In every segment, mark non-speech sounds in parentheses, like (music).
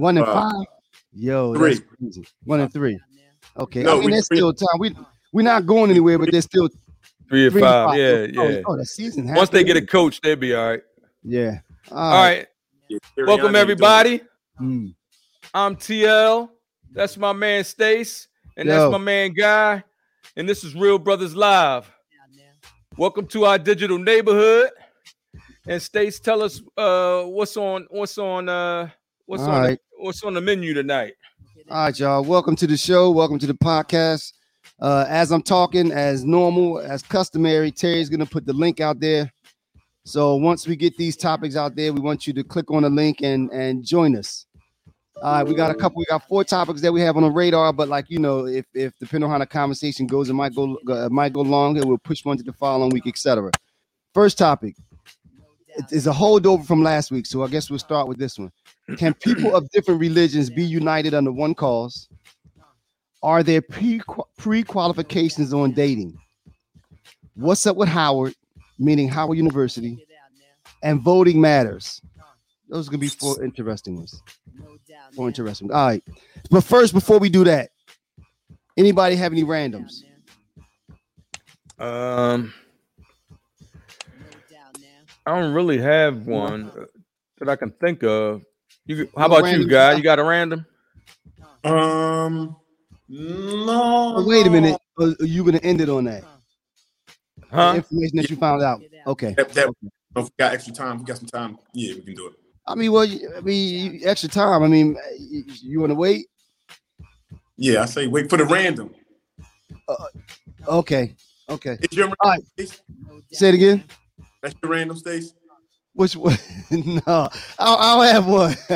One and Uh, five. Yo, three. that's crazy. One and three. Okay, No, I mean we- there's we- still time. We we're not going anywhere, but there's still Three or three and five. Yeah, Oh, yeah. Oh, the season. Once they get a coach, they'll be all right. yeah. All right. Yeah, Welcome everybody. Mm. I'm TL. That's my man Stace, and Yo. that's my man Guy. And this is Real Brothers Live. Welcome to our digital neighborhood. And Stace, tell us uh what's on what's on uh what's All on right. the, what's on the menu tonight. All right, y'all. Welcome to the show. Welcome to the podcast. Uh, as I'm talking, as normal, as customary, Terry's gonna put the link out there. So once we get these topics out there, we want you to click on the link and and join us. All right, we got a couple. We got four topics that we have on the radar, but like you know, if if depending on how the conversation goes, it might go uh, it might go long, and we'll push one to the following week, etc. First topic it is a holdover from last week, so I guess we'll start with this one. Can people of different religions be united under one cause? Are there pre qualifications on dating? What's up with Howard, meaning Howard University, and voting matters? Those are gonna be four interesting ones. Four interesting. All right, but first, before we do that, anybody have any randoms? Um I don't really have one uh, that I can think of. You how No about you, guy? You got a random? Um, no. Oh, wait a minute. Are are you gonna end it on that? The Huh? information that you found out. Okay. That, that, if we got extra time. We got some time. Yeah, we can do it. I mean, well, you- I mean, extra time. I mean, you, you want to wait? Yeah, I say wait for the random. Okay. Okay. It's your All right. Say it again. That's your random, Stace. Which one? (laughs) no, I'll, I'll have one. (laughs)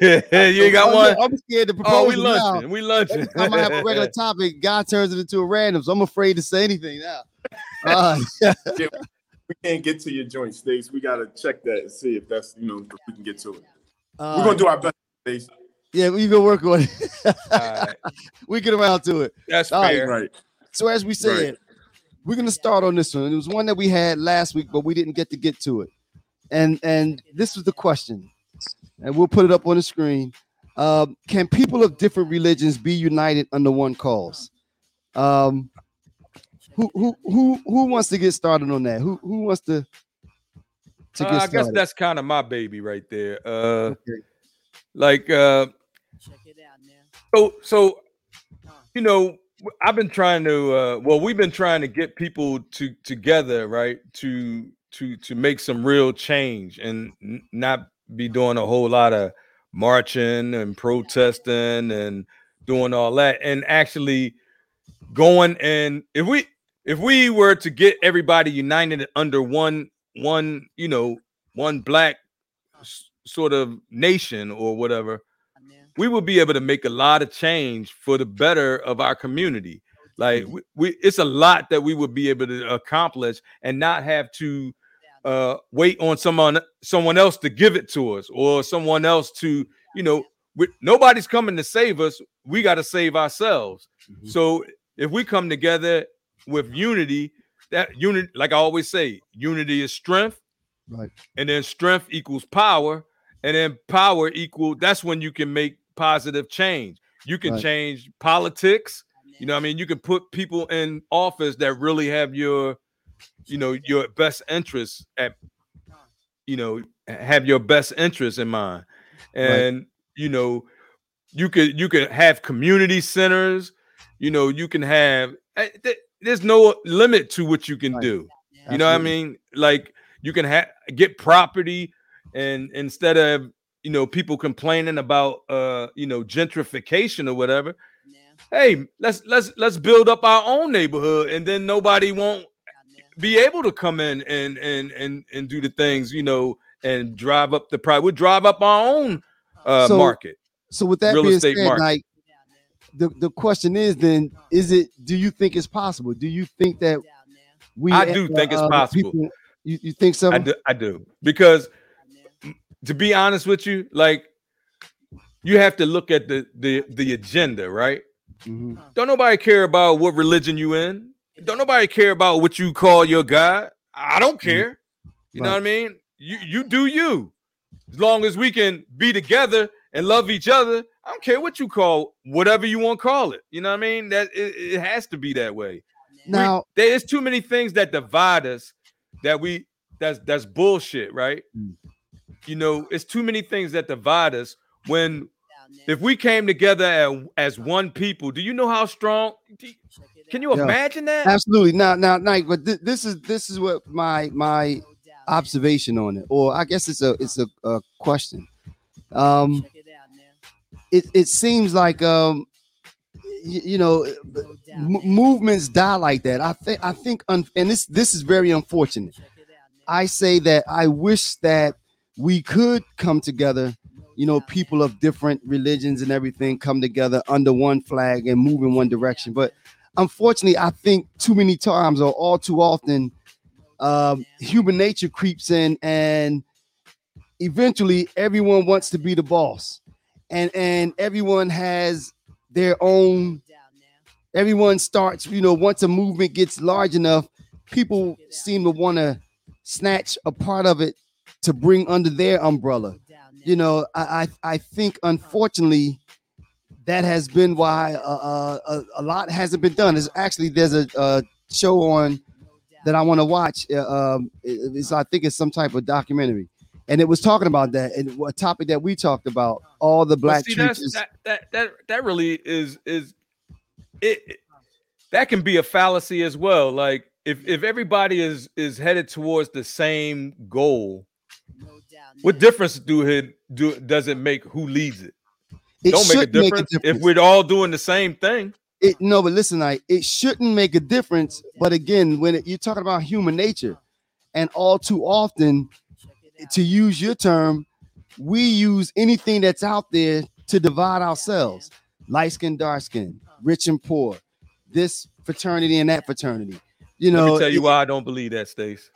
you ain't got I'm, one? I'm scared to propose Oh, we it now. lunching. We lunching. Every time I have a regular (laughs) topic, God turns it into a random. So I'm afraid to say anything now. Uh, We can't get to your joint, Stace. We gotta check that and see if that's you know if we can get to it. uh, We're gonna do our best, Stace. yeah, we gonna work on it. All right. we get around to it. That's All right. fair. Right. So as we said, Right. We're gonna start on this one. It was one that we had last week, but we didn't get to get to it. And and this was the question, and we'll put it up on the screen. Um, can people of different religions be united under one cause? Um, who who who who wants to get started on that? Who who wants to to Uh, get I guess that's kind of my baby right there. Uh Okay. like uh check it out now. so so you know i've been trying to uh well we've been trying to get people to together right to to to make some real change and n- not be doing a whole lot of marching and protesting and doing all that and actually going and if we if we were to get everybody united under one one you know one black s- sort of nation or whatever we will be able to make a lot of change for the better of our community. Like we, we it's a lot that we would be able to accomplish and not have to uh wait on someone someone else to give it to us or someone else to you know we, nobody's coming to save us we got to save ourselves Mhm. so if we come together with unity that unit like i always say unity is strength Right. and then strength equals power and then power equal that's when you can make positive change you can Right. change politics you know what i mean you can put people in office that really have your you know your best interests at you know have your best interests in mind and you know you could you could have community centers you know you can have eh, there's no limit to what you can Right. do you know what I mean? Like you can have get property and instead of you know people complaining about uh you know gentrification or whatever, hey, let's let's let's build up our own neighborhood and then nobody won't be able to come in and and and and do the things, you know, and drive up the price. We'll drive up our own uh So, market. So with that Real being estate said, market. like the, the question is then, is it do you think it's possible? Do you think that we I as, do think it's uh, possible. people- you, you think so? I do, I do because m- to be honest with you, like you have to look at the the the agenda, right? Mhm. Don't nobody care about what religion you in. Don't nobody care about what you call your God. I don't care. You know Right. what I mean? You you do you. As long as we can be together and love each other, I don't care what you call whatever you want to call it. You know what I mean? That it, it has to be that way. Now we, there's too many things that divide us that we that's that's bullshit, right? Mm. You know, it's too many things that divide us when if we came together as, as one people, do you know how strong? Can you yeah. imagine that? Absolutely. Now, now, now, but th- this is this is what my my observation on it, or I guess it's a it's a, a question. Um, it it seems like um, you, you know, m- movements die like that. I think I think, un- and this this is very unfortunate. I say that I wish that we could come together you know, people of different religions and everything come together under one flag and move in one direction. But unfortunately, I think too many times or all too often, um, human nature creeps in and eventually everyone wants to be the boss and and everyone has their own everyone starts you know once a movement gets large enough people seem to want to snatch a part of it to bring under their umbrella you know, I I, I think unfortunately that has been why uh, uh, a, a, lot hasn't been done. Is actually there's a, a, show on that I want to watch. Uh, um, it's I think it's some type of documentary, and it was talking about that and a topic that we talked about. All the black see, churches. That, that that that really is is it, it that can be a fallacy as well. Like if if everybody is is headed towards the same goal what difference do it do does it make who leads it? it Don't make a, make a, difference if we're all doing the same thing. It no, but listen, I it shouldn't make a difference. But again, when it, you're talking about human nature, and all too often, to use your term, we use anything that's out there to divide ourselves: light skin, dark skin, rich and poor, this fraternity and that fraternity. You know, Let me tell you it, why I don't believe that, Stace.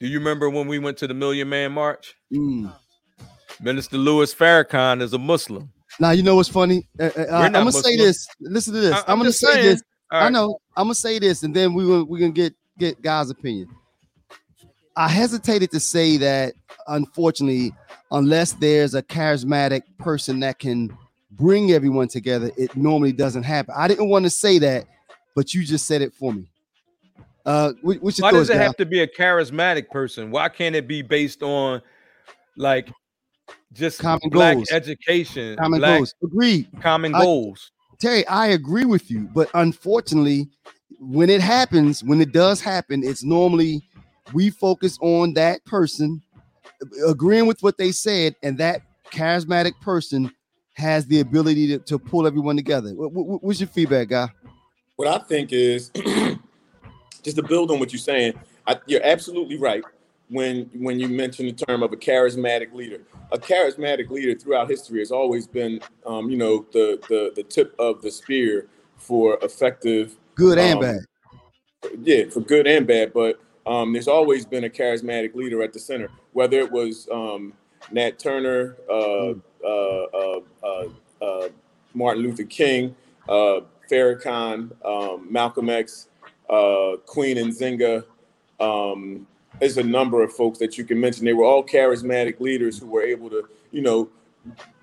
Do you remember when we went to the Million Man March? Mm. Minister Louis Farrakhan is a Muslim. Now you know what's funny. Uh, uh, I'm gonna Muslim. say this. Listen to this. I, am gonna say saying. this. Right. I know. I'm gonna say this, and then we will, we're gonna get get guys' opinion. I hesitated to say that, unfortunately, unless there's a charismatic person that can bring everyone together, it normally doesn't happen. I didn't want to say that, but you just said it for me. Uh, what, what's your Why thoughts, does it have to be a charismatic person? Why can't it be based on like just common black goals. education, common black, goals? Agreed. Common I, goals. Terry, I agree with you, but unfortunately, when it happens, when it does happen, it's normally we focus on that person agreeing with what they said, and that charismatic person has the ability to, to pull everyone together. What, what, what's your feedback, guy? What I think is (clears throat) just to build on what you're saying, I, you're absolutely right when when you mention the term of a charismatic leader. A charismatic leader throughout history has always been, um, you know, the, the the tip of the spear for effective good and um, bad. Yeah, for good and bad, but um, there's always been a charismatic leader at the center, whether it was um, Nat Turner, uh, uh, uh, uh, Martin Luther King, uh, Farrakhan, um, Malcolm X, uh, Queen Nzinga. Um, there's a number of folks that you can mention. They were all charismatic leaders who were able to, you know,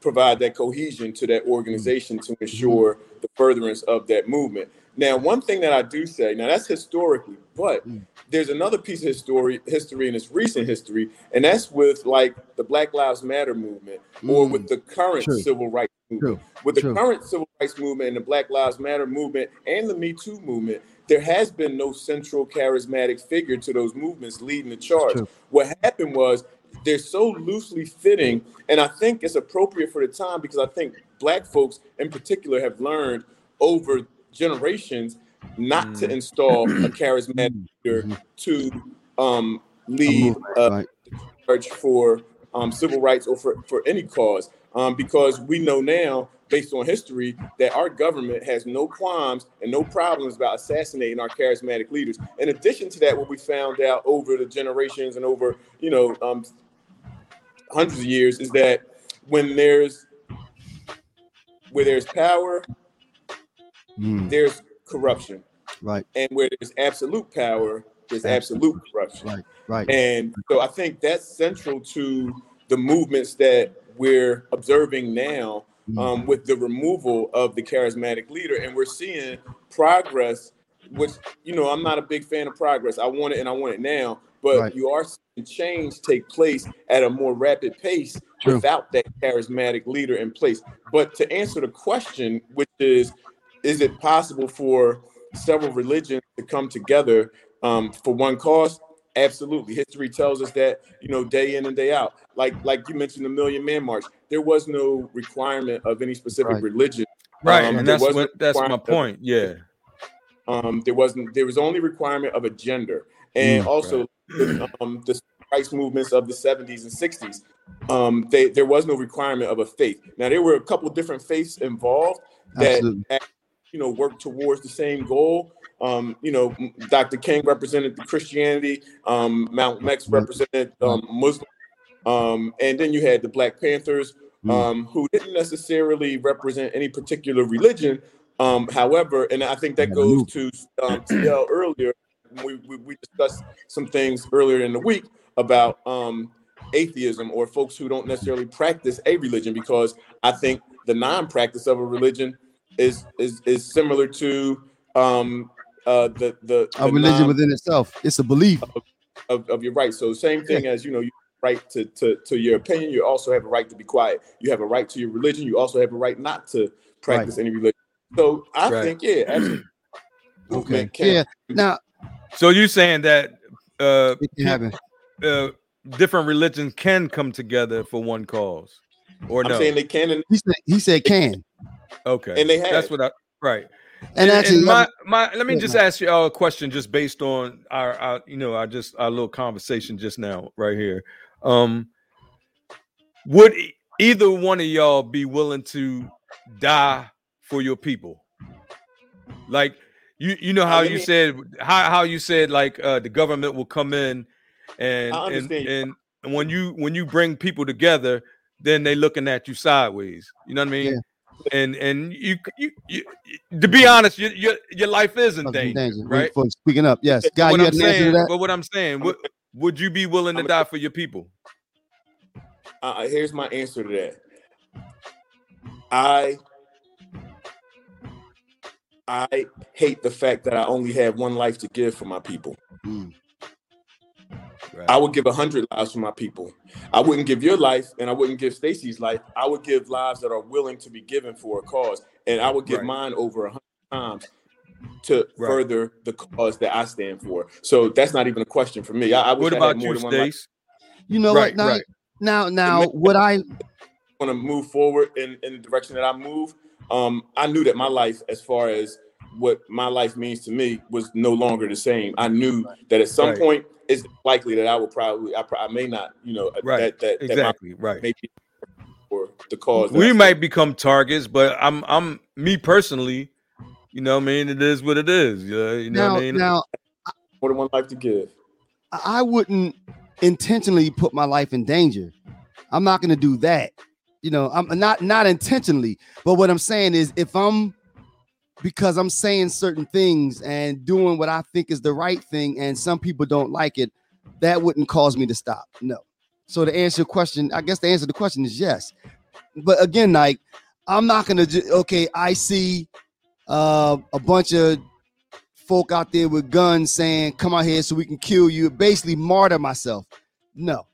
provide that cohesion to that organization to ensure the furtherance of that movement. Now, one thing that I do say, now that's historically, but mm. there's another piece of history, history in its recent history, and that's with like the Black Lives Matter movement or with mm. the current True. civil rights movement. True. With the True. current civil rights movement and the Black Lives Matter movement and the Me Too movement, there has been no central charismatic figure to those movements leading the charge. What happened was they're so loosely fitting, and I think it's appropriate for the time because I think black folks in particular have learned over generations not mm. to install a (clears throat) charismatic leader mm-hmm. to um, lead a right. charge for um, civil rights or for, for any cause. Um, because we know now based on history, that our government has no qualms and no problems about assassinating our charismatic leaders. In addition to that, what we found out over the generations and over, you know, um, hundreds of years is that when there's where there's power, mm. there's corruption. Right. And where there's absolute power, there's absolute, corruption. Right. Right. And so I think that's central to the movements that we're observing now. Um, with the removal of the charismatic leader, and we're seeing progress. Which you know, I'm not a big fan of progress. I want it, and I want it now. But right. you are seeing change take place at a more rapid pace True. without that charismatic leader in place. But to answer the question, which is, is it possible for several religions to come together um, for one cause? Absolutely. History tells us that, you know, day in and day out. Like like you mentioned the Million Man March, there was no requirement of any specific right. religion. Right, um, and that's what that's my point. Of, yeah. Um, there wasn't there was only requirement of a gender. And mm, also right. um, the rights movements of the 70s and 60s, um, they, there was no requirement of a faith. Now there were a couple different faiths involved that, you know worked towards the same goal, um, you know, Dr. King represented the Christianity, um, Malcolm X represented um, Muslim, um, and then you had the Black Panthers, mm. um, who didn't necessarily represent any particular religion. Um, however, and I think that goes to um, TL earlier. We, we, we discussed some things earlier in the week about um, atheism or folks who don't necessarily practice a religion, because I think the non-practice of a religion is is is similar to um, uh, the the, a religion non- within itself. It's a belief of, of, of your right. So same thing yeah. as you know, you right to, to to your opinion. You also have a right to be quiet. You have a right to your religion. You also have a right not to practice right. any religion. So I right. think yeah, absolutely. (clears throat) okay. Yeah. Now, so you saying that uh, uh, different religions can come together for one cause, or I'm no? Saying they can. And- he said he said can. Okay, and they have. That's what I right. And, and actually, and my, my let me just ask you all a question, just based on our, our, you know, our just our little conversation just now, right here. Um, would either one of y'all be willing to die for your people? Like you, you know how you said how how you said like uh, the government will come in and and, and and when you when you bring people together, then they looking at you sideways. You know what I mean? Yeah and and you, you, you to be honest, your your, your life is in danger, danger, right? For speaking up, yes, guy, what I'm saying, but what I'm saying, would, would you be willing to die for your people? Uh, uh, here's my answer to that. I I hate the fact that I only have one life to give for my people. Mm. Right. I would give a hundred lives for my people. I wouldn't give your life, and I wouldn't give Stacy's life. I would give lives that are willing to be given for a cause, and I would give right. mine over a hundred times to right. further the cause that I stand for. So that's not even a question for me. I, I what about you, Stace? You know what? Now, now, now, what I want to move forward in in the direction that I move. Um, I knew that my life, as far as what my life means to me, was no longer the same. I knew that at some point it's likely that I will probably I, I may not you know uh, right. that, that exactly. That right maybe for the cause we might become targets but I'm I'm me personally you know I mean? It is what it is. Yeah, you know now, what I mean? now more than one life to give. I wouldn't intentionally put my life in danger. I'm not going to do that. You know I'm not not intentionally. But what I'm saying is if I'm because I'm saying certain things and doing what I think is the right thing, and some people don't like it, that wouldn't cause me to stop. No. So to answer your question, I guess the answer to the question is yes. But again, like I'm not gonna ju- okay, I see uh, a bunch of folk out there with guns saying, come out here so we can kill you, basically martyr myself. No,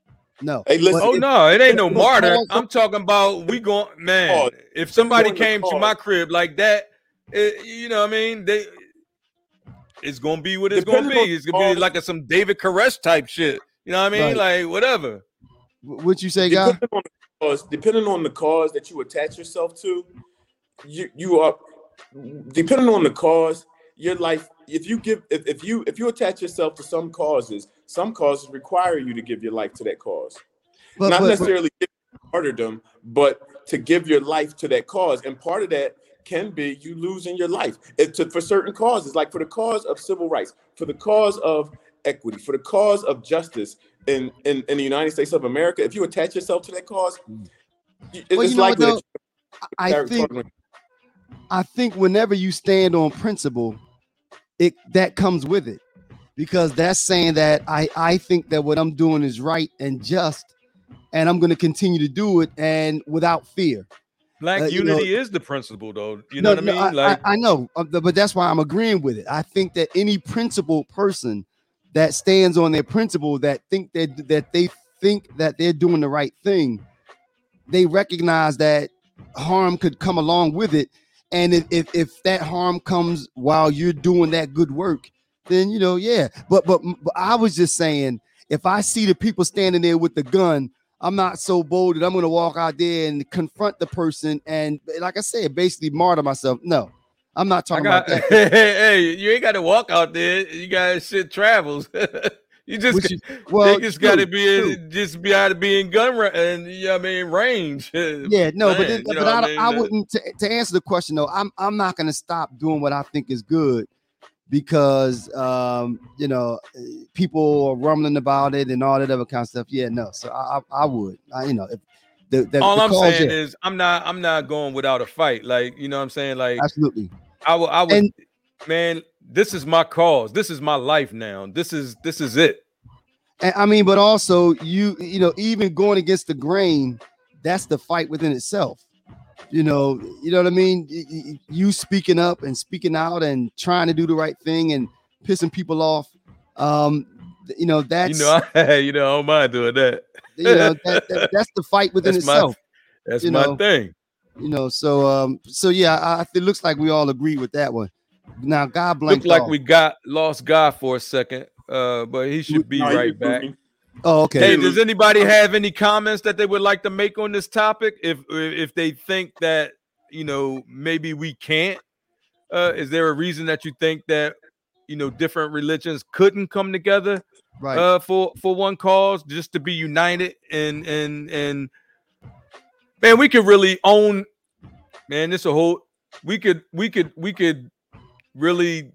no. Hey, listen. Oh no, it ain't no (laughs) martyr. I'm talking about we going man. If somebody came to my crib like that it, you know what I mean? They it's gonna be what it's Depending gonna be. It's gonna be like a, some David Koresh type shit. You know what I mean? Right. Like whatever. What you say, guy? Depending on, the cause, depending on the cause that you attach yourself to, you you are depending on the cause, your life. If you give, if, if you if you attach yourself to some causes, some causes require you to give your life to that cause. But, Not but, necessarily but, martyrdom, but to give your life to that cause. And part of that can be you losing your life it, to, for certain causes, like for the cause of civil rights, for the cause of equity, for the cause of justice in, in, in the United States of America. If you attach yourself to that cause, mm. it's well, you know likely what, I think I think whenever you stand on principle, it that comes with it because that's saying that I I think that what I'm doing is right and just and I'm going to continue to do it and without fear. Black uh, unity know, is the principle, though. You know no, what I mean? No, like I, I know, uh, but that's why I'm agreeing with it. I think that any principled person that stands on their principle, that think that that they think that they're doing the right thing, they recognize that harm could come along with it. And if, if, if that harm comes while you're doing that good work, then you know, yeah. But, but but I was just saying, if I see the people standing there with the gun, I'm not so bold that I'm going to walk out there and confront the person and, like I said, basically martyr myself. No, I'm not talking got, about that. Hey, (laughs) hey, you ain't got to walk out there. You got shit travels. (laughs) you just, is, well, just got to be in, just be out to be in gun and you know I mean range. (laughs) Yeah, no, Man, but then, but I, I, mean? I wouldn't to, to answer the question though. I'm I'm not going to stop doing what I think is good because um, you know people are rumbling about it and all that other kind of stuff. Yeah, no. So I I, I would. I, you know, if the, the, all the I'm saying is I'm not I'm not going without a fight. Like you know what I'm saying. Like absolutely. I will. I would. And, man, this is my cause. This is my life now. This is this is it. And I mean, but also you you know even going against the grain, that's the fight within itself you know, you know what I mean? You speaking up and speaking out and trying to do the right thing and pissing people off. Um, you know, that's you know, I, you know, I don't mind doing that. you know, that, that, (laughs) that's the fight within that's itself. My, that's my know? thing. You know, so um, so yeah, I, it looks like we all agree with that one. Now, God bless. Looked like we got lost Guy for a second, uh, but he should be no, right back. Oh, okay. Hey, does anybody have any comments that they would like to make on this topic? If if they think that you know maybe we can't, uh, is there a reason that you think that you know different religions couldn't come together, right? Uh, for for one cause, just to be united and and and man, we could really own. Man, this a whole. We could we could we could really,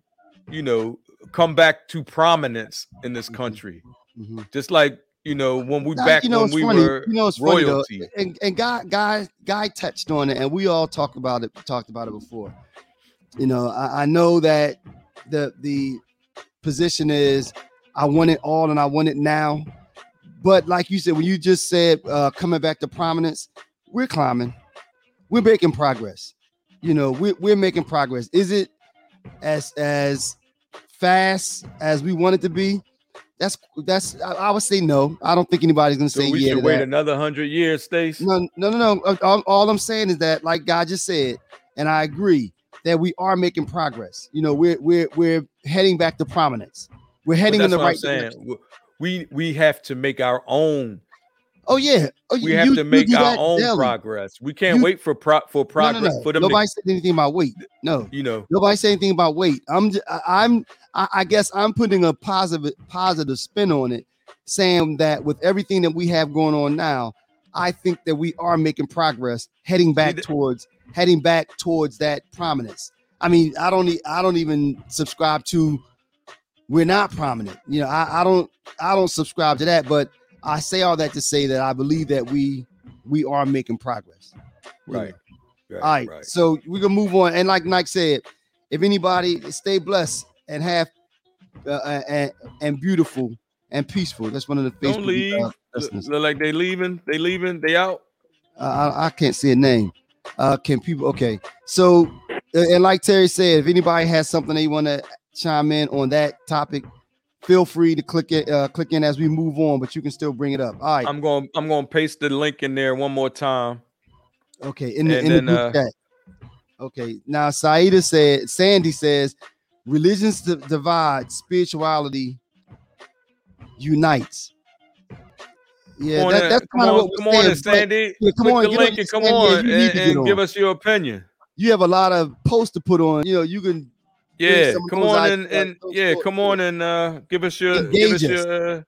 you know, come back to prominence in this mm-hmm. country. Mm-hmm. Just like you know when we back you know, when we funny. were you know it's royalty. Funny, and and guy guy guy touched on it, and we all talked about it talked about it before. You know, I, I know that the the position is I want it all and I want it now. But like you said, when you just said uh, coming back to prominence, we're climbing, we're making progress. You know, we're, we're making progress. Is it as as fast as we want it to be? That's that's I, would say no. I don't think anybody's gonna so say we yeah. Should wait that. another hundred years, Stace. No, no, no, no. Uh, all, all, I'm saying is that, like Guy just said, and I agree that we are making progress. You know, we're we're we're heading back to prominence. We're heading in the right direction. We we have to make our own Oh yeah, oh, we you, have to make our own daily. progress. We can't you, wait for pro- for progress no, no, no. for them. Nobody to, said anything about weight. No, you know, nobody said anything about weight. I'm I'm I guess I'm putting a positive positive spin on it, saying that with everything that we have going on now, I think that we are making progress, heading back towards heading back towards that prominence. I mean, I don't I don't even subscribe to we're not prominent. You know, I, I don't I don't subscribe to that, but I say all that to say that I believe that we we are making progress. Right. right all right, right. So we're gonna move on. And like Nike said, if anybody stay blessed and have uh, uh and, and beautiful and peaceful. That's one of the Facebook. Don't leave. Uh, look like they leaving. They leaving. They out. Uh, I, I can't see a name. Uh, can people? Okay. So, and like Terry said, if anybody has something they want to chime in on that topic, feel free to click it uh, click in as we move on but you can still bring it up. All right. I'm going i'm going to paste the link in there one more time. Okay in the, in then, the group uh, chat. Okay now saida said sandy says religions divide spirituality unites. Yeah that, that's kind of what come on sandy. yeah, come on the link and come on and, and give us your opinion. You have a lot of posts to put on. You know you can yeah, come on and, and yeah, come on and uh, give us your engage give us your uh...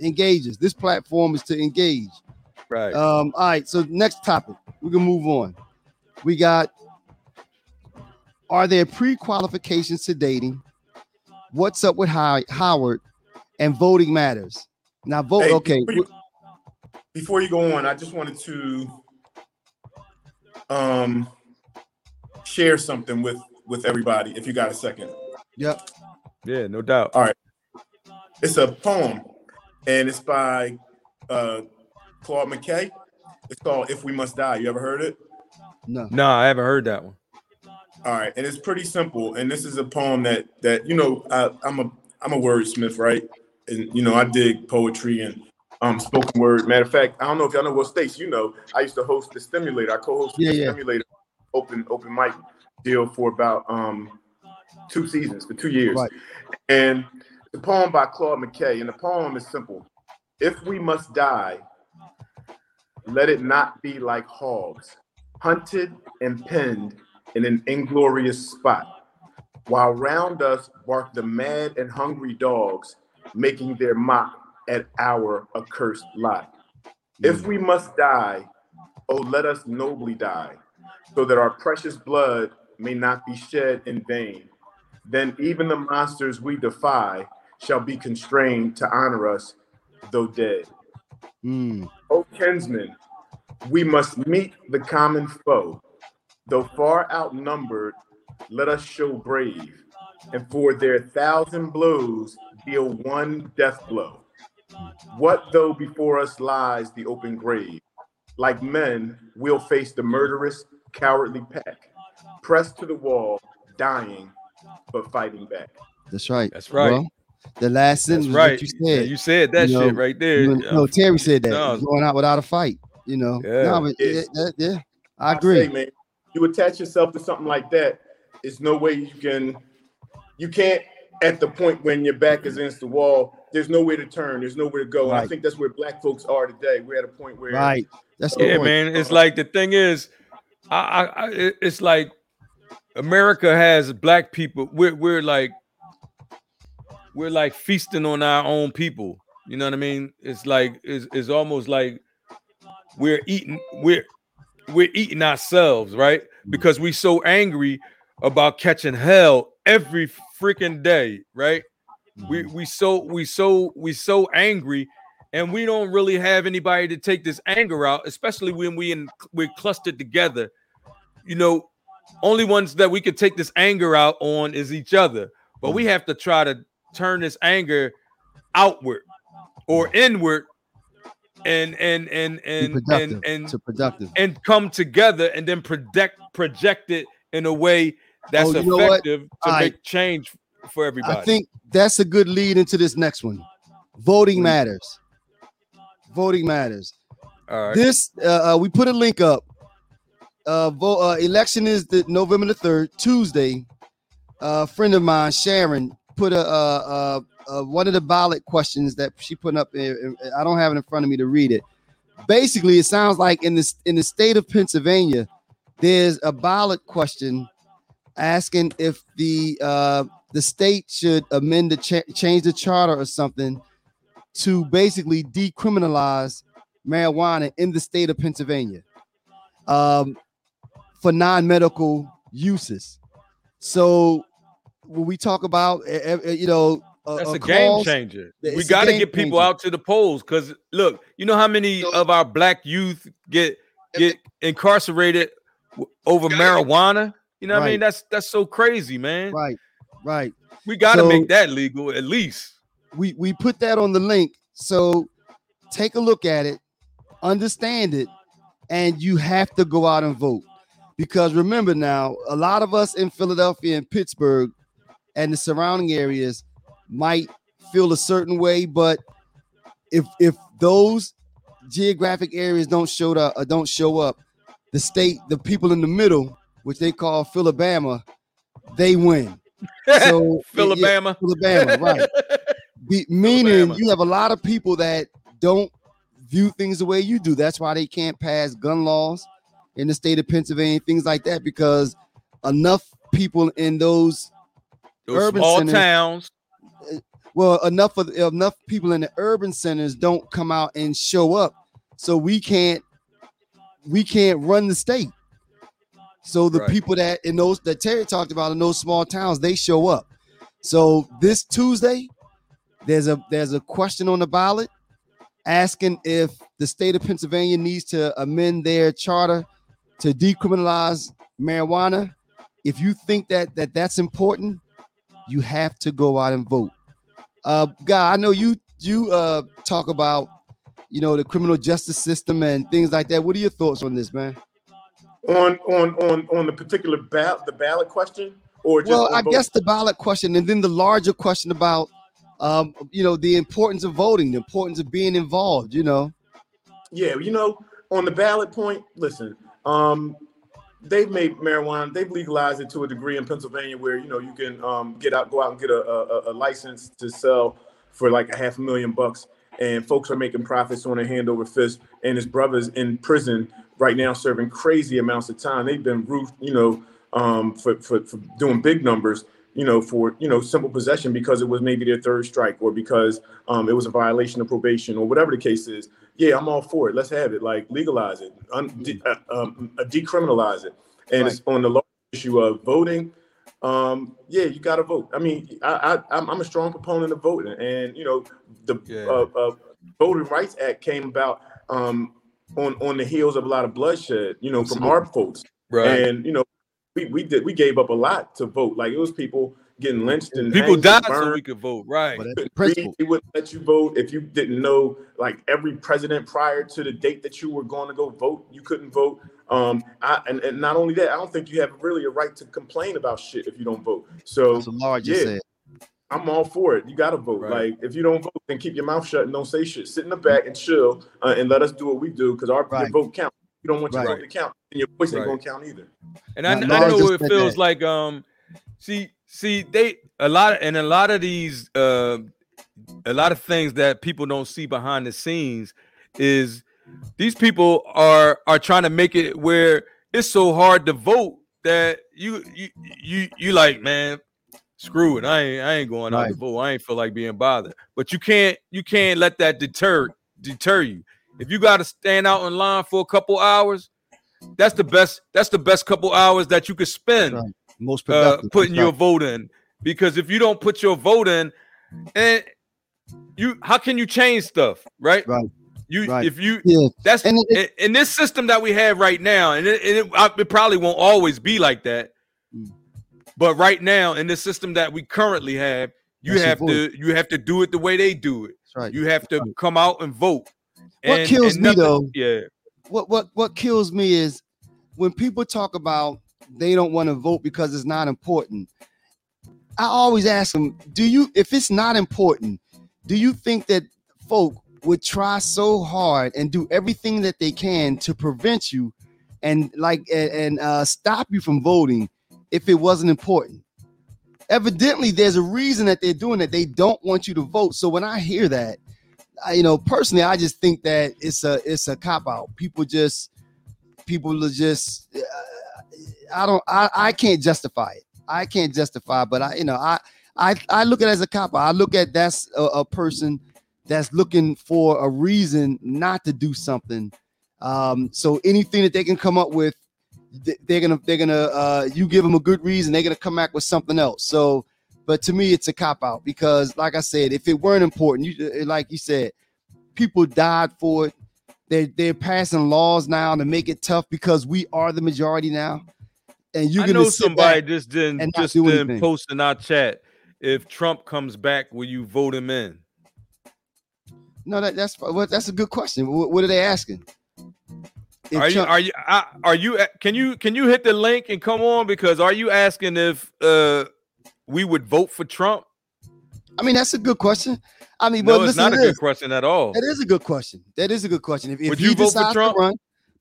engages. This platform is to engage. Right. Um. All right. So next topic, we can move on. We got. Are there pre-qualifications to dating? What's up with Howard and voting matters? Now vote. Hey, okay. Before you, before you go on, I just wanted to um share something with with everybody if you got a second. Yep. Yeah, no doubt. All right. It's a poem and it's by uh Claude McKay. It's called "If We Must Die." You ever heard it? No. No, I haven't heard that one. All right, and it's pretty simple. And this is a poem that that you know I, I'm a I'm a wordsmith, right? And you know I dig poetry and um spoken word. Matter of fact, I don't know if y'all know what states you know. I used to host the Stimulator. I co-hosted Yeah, the yeah. Stimulator open open mic deal for about um two seasons for two years. Right. And the poem by Claude McKay, and the poem is simple. If we must die, let it not be like hogs, hunted and penned in an inglorious spot, while round us bark the mad and hungry dogs, making their mock at our accursed lot. If we must die, oh, let us nobly die, so that our precious blood may not be shed in vain. Then even the monsters we defy shall be constrained to honor us, though dead. Mm. O kinsmen, we must meet the common foe. Though far outnumbered, let us show brave, and for their thousand blows deal one death blow. What though before us lies the open grave? Like men, we'll face the murderous, cowardly pack, pressed to the wall, dying, but fighting back. That's right. That's right. Well, the last sentence That's right. what you Yeah, said. you said that You know, shit right there. You Yeah. know, Terry said that. No. Going out without a fight. You know. Yeah. No, but yeah, It's- that- yeah, I I agree. say, man, you attach yourself to something like that. There's no way you can. You can't at the point when your back is against the wall. There's nowhere to turn. There's nowhere to go. And I think that's where black folks are today. We're at a point where Right. That's a yeah, point. man. It's like the thing is, I, I, I it's like America has black people. We're we're like we're like feasting on our own people. You know what I mean? It's like it's, it's almost like we're eating we're we're eating ourselves, right? Because we're so angry about catching hell every freaking day, right? We we so we so we so angry and we don't really have anybody to take this anger out, especially when we in we're clustered together. You know, only ones that we could take this anger out on is each other. But we have to try to turn this anger outward or inward and and and and and and, to productive. and come together and then project project it in a way that's Oh, effective to I- make change for everybody. I think that's a good lead into this next one. Voting matters. Voting matters. All right. This uh, uh, we put a link up. Uh, vote, uh, election is the November the third, Tuesday. Uh, a friend of mine, Sharon, put a, uh, uh, one of the ballot questions that she put up. I don't have it in front of me to read it. Basically, it sounds like in this in the state of Pennsylvania, there's a ballot question asking if the uh, the state should amend the cha- change the charter or something to basically decriminalize marijuana in the state of Pennsylvania um, for non-medical uses. So when we talk about you know a, That's a a game changer. We got to get people changer. out to the polls because look, you know how many So- of our black youth get get incarcerated over marijuana? You know what I mean? That's that's so crazy, man. right, right. We got to So- make that legal at least. we we put that on the link so take a look at it understand it and you have to go out and vote because remember now a lot of us in philadelphia and pittsburgh and the surrounding areas might feel a certain way but if if those geographic areas don't show up uh, or don't show up the state the people in the middle which they call philabama they win (laughs) so yeah, Philabama. philabama right (laughs) be, meaning Alabama. you have a lot of people that don't view things the way you do. That's why they can't pass gun laws in the state of Pennsylvania, things like that, because enough people in those Those urban small centers- towns. well, enough of enough people in the urban centers don't come out and show up, so we can't we can't run the state. So the Right. people that in those that Terry talked about in those small towns, they show up. So this Tuesday, there's a there's a question on the ballot asking if the state of Pennsylvania needs to amend their charter to decriminalize marijuana. If you think that that that's important, you have to go out and vote. Uh, guy, I know you you uh talk about you know, the criminal justice system and things like that. What are your thoughts on this, man? On on on on the particular ballot, the ballot question, or well, I guess the ballot question, and then the larger question about, um, you know, the importance of voting, the importance of being involved. You know. Yeah, you know, on the ballot point, listen, um, they've made marijuana, they've legalized it to a degree in Pennsylvania where you know you can um, get out, go out and get a, a, a license to sell for like a half a million bucks and folks are making profits on a hand over fist. And his brother's in prison right now, serving crazy amounts of time. They've been roofed, you know, um, for, for, for doing big numbers, you know, for you know simple possession because it was maybe their third strike or because um, it was a violation of probation or whatever the case is. Yeah, I'm all for it. Let's have it. Like legalize it, un- de- uh, um, uh, decriminalize it. And right. it's on the issue of voting um, yeah, you got to vote. I mean, I, I I'm a strong proponent of voting, and you know, the yeah. uh, uh, Voting Rights Act came about um, on on the heels of a lot of bloodshed, you know, from our folks, right? And you know, we we did we gave up a lot to vote. Like it was people getting lynched and people died so we could vote, right? They wouldn't let you vote if you didn't know. Like every president prior to the date that you were going to go vote, you couldn't vote. Um, I, and, and not only that, I don't think you have really a right to complain about shit if you don't vote. So, yeah, I'm all for it. You got to vote. Right. Like if you don't vote, then keep your mouth shut and don't say shit. Sit in the back and chill uh, and let us do what we do because our right. vote counts. You don't want your right. vote to count, and your voice ain't gonna count either. And I, I know it feels that. like um, see, see, they a lot of, and a lot of these uh, a lot of things that people don't see behind the scenes is these people are are trying to make it where it's so hard to vote that you you you you like man screw it. I ain't i ain't going right. out to vote. I ain't feel like being bothered. But you can't you can't let that deter deter you. If you got to stand out in line for a couple hours that's the best that's the best couple hours that you could spend. Right. Most uh, putting your vote in because if you don't put your vote in and you how can you change stuff right right you right. if you yeah. that's and it, in, in this system that we have right now, and it, it, it probably won't always be like that. Mm. But right now, in the system that we currently have, you have to you have to do it the way they do it. Right. You have to right. come out and vote. What and, kills and nothing, me though, yeah. What what what kills me is when people talk about they don't want to vote because it's not important. I always ask them, do you if it's not important, do you think that folk would try so hard and do everything that they can to prevent you and like and, uh, stop you from voting if it wasn't important. Evidently, there's a reason that they're doing it. They don't want you to vote. So when I hear that, I, you know, personally, I just think that it's a it's a cop out. People just people are just uh, I don't I, I can't justify it. I can't justify, but I you know I I I look at it as a cop. I look at that's a, a person that's looking for a reason not to do something. Um, so anything that they can come up with, they're gonna they're gonna uh, you give them a good reason, they're gonna come back with something else. So, but to me, it's a cop out because, like I said, if it weren't important, you like you said, people died for it. They're they're passing laws now to make it tough because we are the majority now. And you're know somebody just didn't just didn't post in our chat. If Trump comes back, will you vote him in? No, that, that's what that's a good question. What, what are they asking? If are you Trump, are you are you can you can you hit the link and come on because are you asking if uh we would vote for Trump? I mean, that's a good question. I mean, no, it's not a good question at all. That is a good question. That is a good question. If, if you vote for Trump? Run,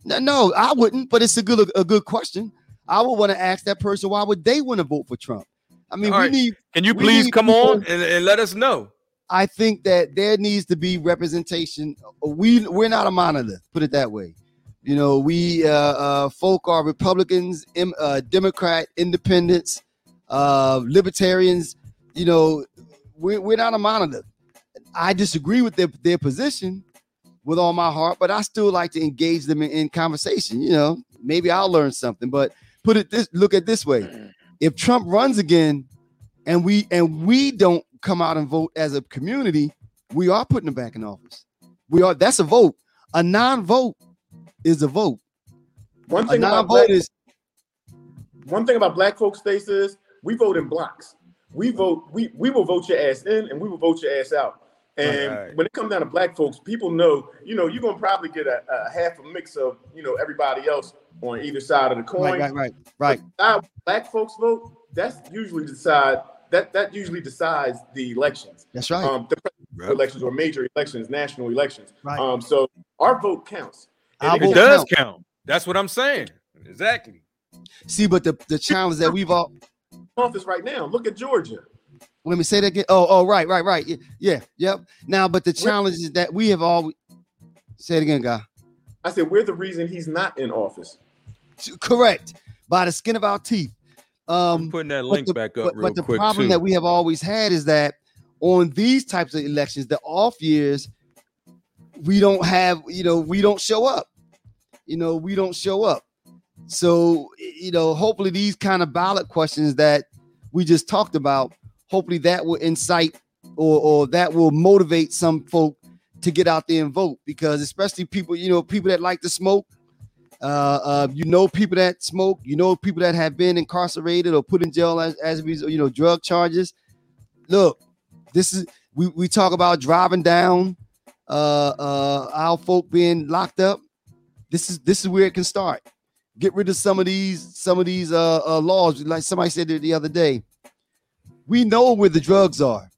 no, no, I wouldn't. But it's a good a good question. I would want to ask that person why would they want to vote for Trump? I mean, all we right. need. Can you please come people, on and, and let us know? I think that there needs to be representation. We we're not a monolith, put it that way. You know, we uh, uh, folk are Republicans, uh, Democrat, Independents, uh, Libertarians. You know, we're, we're not a monolith. I disagree with their, their position with all my heart, but I still like to engage them in, in conversation. You know, maybe I'll learn something. But put it this look at this way: if Trump runs again, and we and we don't come out and vote as a community, we are putting them back in office. We are that's a vote. A non-vote is a vote. One thing about black, is one thing about black folks states is we vote in blocks. We vote, we we will vote your ass in and we will vote your ass out. And right, right. when it comes down to black folks, people know, you know, you're gonna probably get a, a, half a mix of, you know, everybody else on either side of the coin. Right, right, right. right. Black folks vote. That's usually decide that that usually decides the elections. That's right. Um, the yep. elections or major elections, national elections. Right. Um, so our vote counts. Our it does count. count. That's what I'm saying. Exactly. See, but the the challenge that we've all office right now. Look at Georgia. Let me say that again. Oh, oh, right, right, right. Yeah, yeah yep. Now, but the challenge is that we have all. Say it again, guy. I said we're the reason he's not in office. Correct. By the skin of our teeth. Um, I'm putting that link the, back up. But, but the problem too. that we have always had is that on these types of elections, the off years, we don't have, you know, we don't show up. You know, we don't show up. So, you know, hopefully these kind of ballot questions that we just talked about, hopefully that will incite or, or that will motivate some folk to get out there and vote because especially people, you know, people that like to smoke, uh, uh, you know, people that smoke, you know, people that have been incarcerated or put in jail as, as you know, drug charges. Look, this is we, we talk about driving down uh uh our folk being locked up. This is this is where it can start get rid of some of these some of these uh, uh, laws. Like somebody said the other day, we know where the drugs are,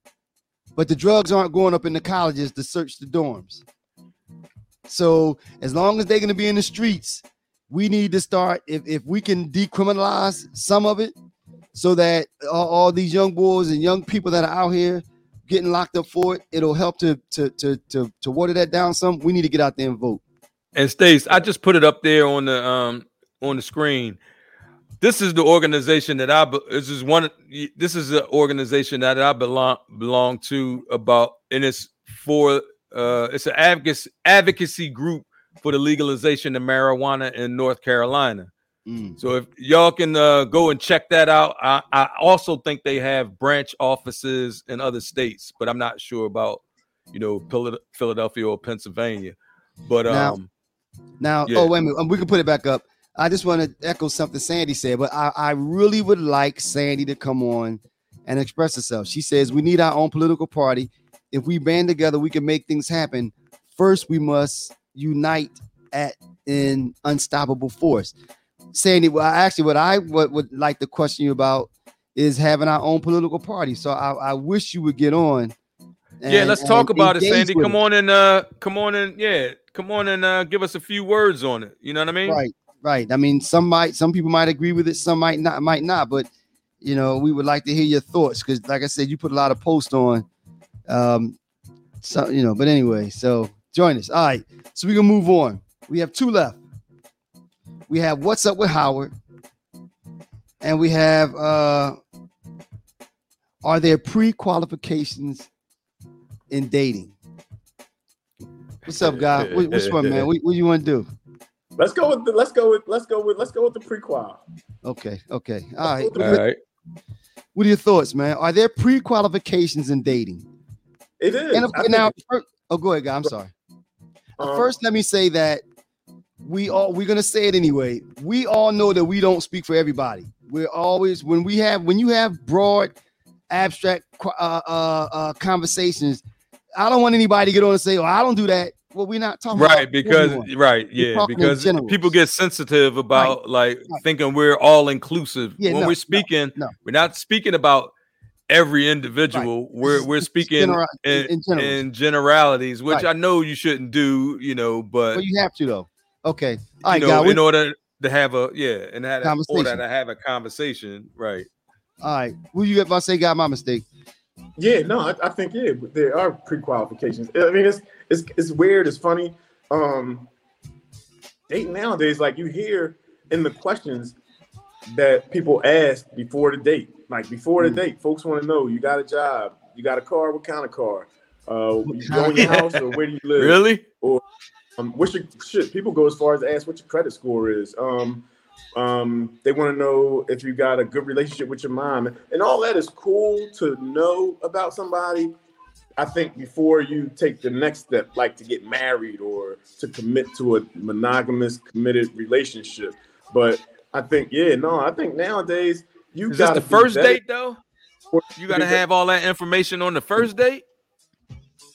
but the drugs aren't going up in the colleges to search the dorms. So as long as they're going to be in the streets, we need to start. If if we can decriminalize some of it, so that all, all these young boys and young people that are out here getting locked up for it, it'll help to to to to to water that down some. We need to get out there and vote. And Stace, I just put it up there on the um on the screen. This is the organization that I. This is one. This is the organization that I belong belong to. About and it's for. Uh, it's an advocacy advocacy group for the legalization of marijuana in North Carolina. Mm. So if y'all can uh, go and check that out, I, I also think they have branch offices in other states, but I'm not sure about you know Philadelphia or Pennsylvania. But um, now, now yeah. oh wait a minute, um, we can put it back up. I just want to echo something Sandy said, but I, I really would like Sandy to come on and express herself. She says we need our own political party. If we band together, we can make things happen. First, we must unite at an unstoppable force. Sandy, well, actually, what I would, would like to question you about is having our own political party. So I, I wish you would get on. And, yeah, let's talk about it, Sandy. Come on and uh, come on and yeah, come on and uh, give us a few words on it. You know what I mean? Right. Right. I mean, some might, some people might agree with it, some might not, might not. But you know, we would like to hear your thoughts because, like I said, you put a lot of posts on. Um, so you know, but anyway, so join us. All right, so we can move on. We have two left. We have what's up with Howard, and we have uh, are there pre-qualifications in dating? What's up, guy? What, what's up, man? What, what you want to do? Let's go with the, let's go with let's go with let's go with the prequel. Okay, okay. All right. All right. What are your thoughts, man? Are there pre-qualifications in dating? It is. And now, first, oh, go ahead, guy. I'm sorry. Um, first, let me say that we all we're gonna say it anyway. We all know that we don't speak for everybody. We're always when we have when you have broad, abstract uh, uh, uh, conversations. I don't want anybody to get on and say, "Oh, I don't do that." Well, we're not talking right because right, yeah, because people get sensitive about right. like right. thinking we're all inclusive. Yeah, when no, we're speaking, no, no. we're not speaking about every individual. Right. We're we're speaking Genera- in, in, in, generalities, which I know you shouldn't do, you know, but well, you have to though. Okay, all right, you know, God, in order to have a yeah, and have in order to have a conversation, right? All right, will you if I say got my mistake? Yeah, no, I, I, think yeah, there are pre-qualifications. I mean, it's it's it's weird. It's funny. Um, dating nowadays, like you hear in the questions that people ask before the date, like before the mm. date, folks want to know you got a job, you got a car, what kind of car? Uh, you own your house or where do you live? Really? Or um, what's your shit? People go as far as to ask what your credit score is. Um, um, they want to know if you got a good relationship with your mom, and all that is cool to know about somebody. I think before you take the next step, like to get married or to commit to a monogamous, committed relationship. But I think, yeah, no, I think nowadays you got the first date though. You got to have all that information on the first date.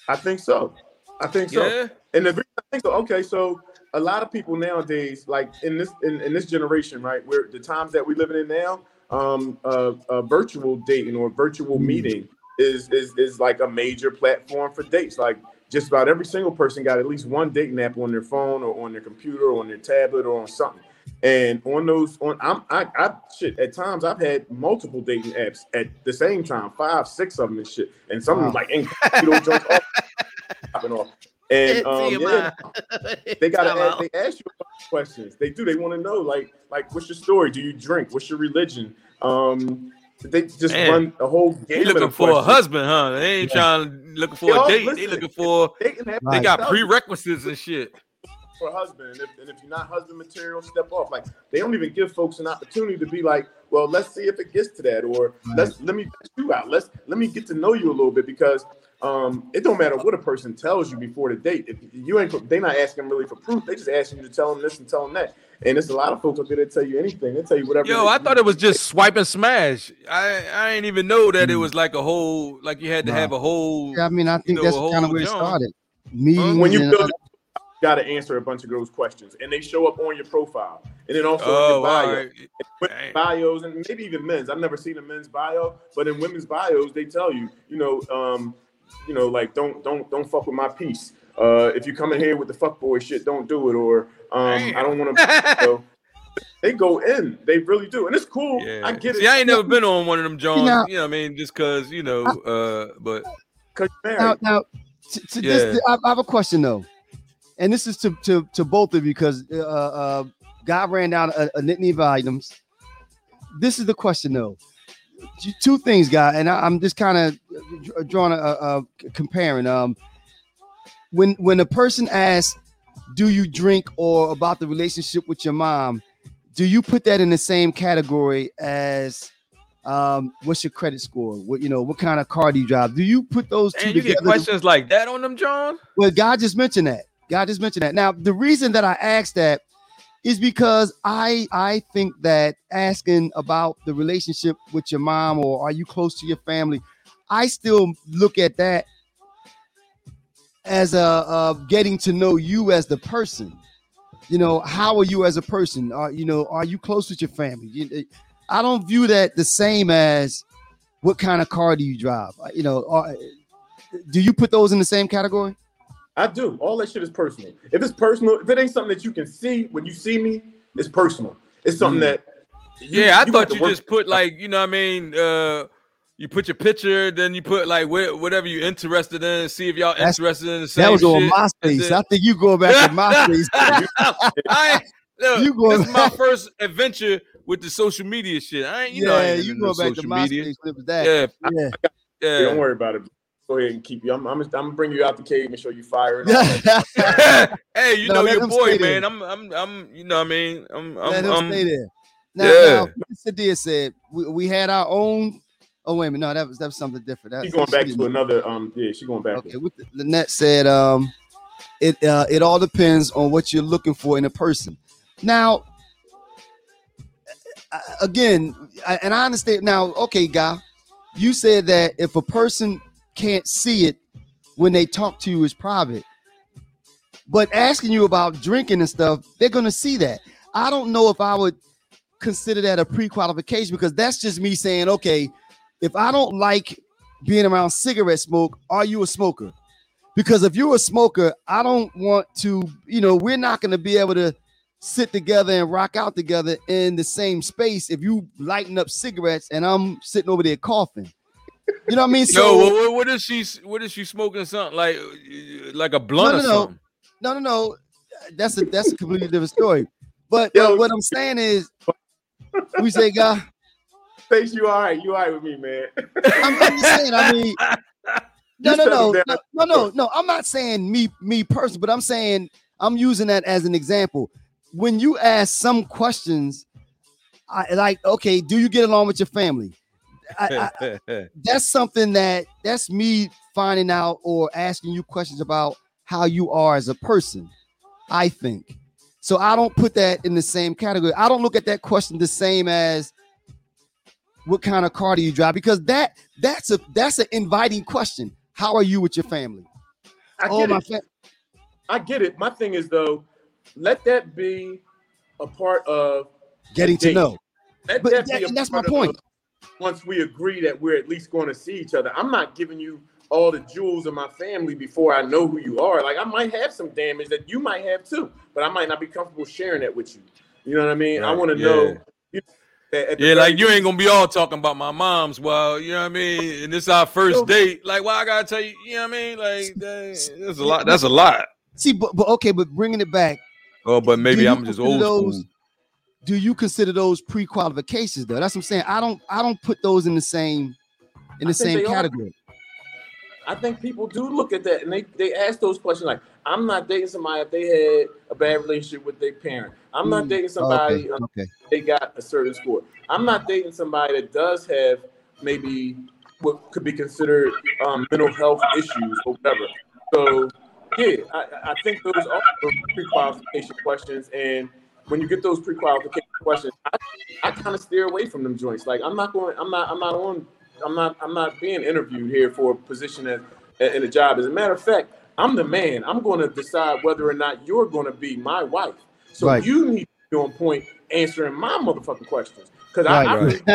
I think so. I think so. Yeah. And the I think so. Okay, so a lot of people nowadays, like in this in, in this generation, right, where the times that we're living in now, um, uh, a virtual dating or virtual mm. meeting is is is like a major platform for dates. Like just about every single person got at least one dating app on their phone or on their computer or on their tablet or on something. And on those, on I'm, I, I shit. At times, I've had multiple dating apps at the same time, five, six of them and shit. And some wow. of them like incognito (laughs) off, popping off. And um, yeah, (laughs) they gotta ask, they ask you questions. They do. They want to know like like what's your story? Do you drink? What's your religion? Um, they just Man. run a whole game. They looking for questions. a husband, huh? They ain't yeah. trying looking for they a date. Listen, they looking for. They, they, they got prerequisites and shit for a husband. And if, and if, you're not husband material, step off. Like they don't even give folks an opportunity to be like, well, let's see if it gets to that, or right. let's let me you out. Let's let me get to know you a little bit because um, it don't matter what a person tells you before the date. If you ain't, they not asking really for proof. They just asking you to tell them this and tell them that. And it's a lot of folks up there that tell you anything. They tell you whatever. Yo, I thought it was just swipe and smash. I I didn't even know that it was like a whole, like you had to have a whole. Yeah, I mean, I think you know, that's kind of where it started. Me when you build got to answer a bunch of girls' questions, and they show up on your profile, and then also oh, in your bio, right. bios, and maybe even men's. I've never seen a men's bio, but in women's bios, they tell you, you know, um, you know, like don't don't don't fuck with my piece. Uh, if you come in here with the fuck boy shit, don't do it. Or um, I don't want to. So, they go in. They really do, and it's cool. Yeah. I get See, it. I ain't never been on one of them Jones. You know, you know I mean, just cause you know, uh, but now, now to, to yeah. this, I have a question though and this is to to, to both of you because uh, uh, Guy ran down a, a litany of items. This is the question though. Two things, guy, and I, am just kind of drawing a, a, comparing. Um, when when a person asks, "Do you drink?" or about the relationship with your mom, do you put that in the same category as um, what's your credit score? What you know, what kind of car do you drive? Do you put those two and you together? get questions like that on them, John? Well, Guy just mentioned that. Guy just mentioned that. Now, the reason that I asked that is because I I think that asking about the relationship with your mom or are you close to your family, I still look at that as a, a getting to know you as the person. You know, how are you as a person? Are you know, are you close with your family? You, I don't view that the same as what kind of car do you drive? You know, are, do you put those in the same category? I do. All that shit is personal. If it's personal, if it ain't something that you can see when you see me, it's personal. It's something mm. that. You, yeah, I you thought you just put like you know what I mean. Uh, you put your picture, then you put like wh- whatever you're interested in. See if y'all That's, interested in the same. That was on MySpace. I think you going back to (laughs) MySpace. (laughs) I look, you going this is my first adventure with the social media shit. I ain't, you yeah, know, I you go back to MySpace. That. Yeah, yeah. yeah. Don't worry about it go ahead and keep you. I'm, I'm, I'm gonna bring you out the cave and show you fire. (laughs) hey, you no, know your boy, man. I'm, I'm, I'm. You know, what I mean, I'm, I'm. Let him I'm, stay there. Now, yeah. now Mr. Deer said we, we had our own. Oh wait a minute, no, that was that was something different. That, she's going back to another. Um, yeah, she's going back. Okay, with the, Lynette said, um, it uh, it all depends on what you're looking for in a person. Now, again, I, and I understand now. Okay, guy, you said that if a person can't see it when they talk to you is private. But asking you about drinking and stuff, they're gonna see that. I don't know if I would consider that a pre-qualification because that's just me saying, okay, if I don't like being around cigarette smoke, are you a smoker? Because if you're a smoker, I don't want to, you know, we're not gonna be able to sit together and rock out together in the same space if you lighting up cigarettes and I'm sitting over there coughing. You know what I mean? So (laughs) Yo, what, what is she? What is she smoking? Something like like a blunt no, no, no. No, no, no. That's a that's a completely different story. But, Yo, but what I'm saying is, we say, God, face you all right. You all right with me, man? I'm, I'm just saying. I mean, (laughs) no, no, no, no, no, no, no. I'm not saying me, me personally, but I'm saying I'm using that as an example. When you ask some questions, I, like, okay, do you get along with your family? I, I, (laughs) that's something that that's me finding out or asking you questions about how you are as a person. I think so. I don't put that in the same category. I don't look at that question the same as what kind of car do you drive because that that's a that's an inviting question. How are you with your family? I oh get my it. fa- I get it. My thing is though, let that be a part of getting to know. Let But that that- be a and that's my part of- point. once we agree that we're at least going to see each other, I'm not giving you all the jewels of my family before I know who you are. Like I might have some damage that you might have too, but I might not be comfortable sharing that with you. You know what I mean? I want to yeah. know. You know, that at Yeah, like you ain't gonna be all talking about my mom's. Well, you know what I mean. And this our first date. Like, why I gotta tell you? You know what I mean? Like, that- that's a lot. That's a lot. See, but, but okay, but bringing it back, Oh, but maybe I'm just consider old those- school. do you consider those pre-qualifications though? That's what I'm saying. I don't I don't put those in the same in the I same they are. category. I think people do look at that and they, they ask those questions like, I'm not dating somebody if they had a bad relationship with their parent. I'm not Mm, dating somebody okay, okay. they got a certain score. I'm not dating somebody that does have maybe what could be considered um, mental health issues or whatever. So yeah, I, I think those are pre-qualification questions, and when you get those pre-qualification questions, I, I kind of steer away from them joints. Like I'm not going, I'm not, I'm not on, I'm not, I'm not being interviewed here for a position at, at- in a job. As a matter of fact, I'm the man. I'm going to decide whether or not you're going to be my wife. So Right. you need to be on point answering my motherfucking questions. Because Right, I, I right. really (laughs)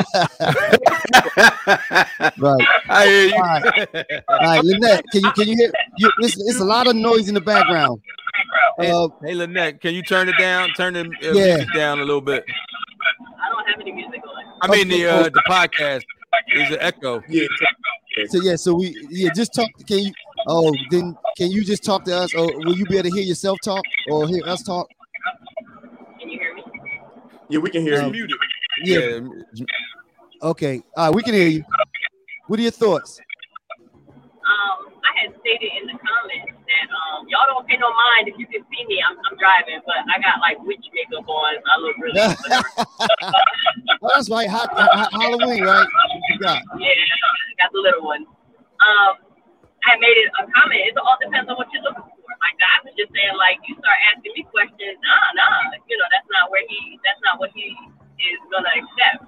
Right. I hear you. All All right, Lynette, can you can you hear you listen, it's a lot of noise in the background. Hey, Uh, hey, Lynette, can you turn it down? Turn the uh, Yeah. music down a little bit. I don't have any music on. I mean the uh, the podcast is an echo. yeah. so yeah, so we yeah, just talk. Can you oh then can you just talk to us or will you be able to hear yourself talk or hear us talk? Can you hear me? Yeah, we can hear Um, you. Muted. Yeah. Yeah. Okay. All right, we can hear you. What are your thoughts? Um, I had stated in the comments that um, y'all don't pay no mind if you can see me. I'm, I'm driving, but I got like witch makeup on. I look really. (laughs) Oh, that's right. Ha- ha- Halloween, right? You got. yeah, I got the little one. Um, I made it a comment. It all depends on what you're looking for. Like I was just saying, like you start asking me questions. Nah, nah. You know that's not where he. That's not what he is gonna accept.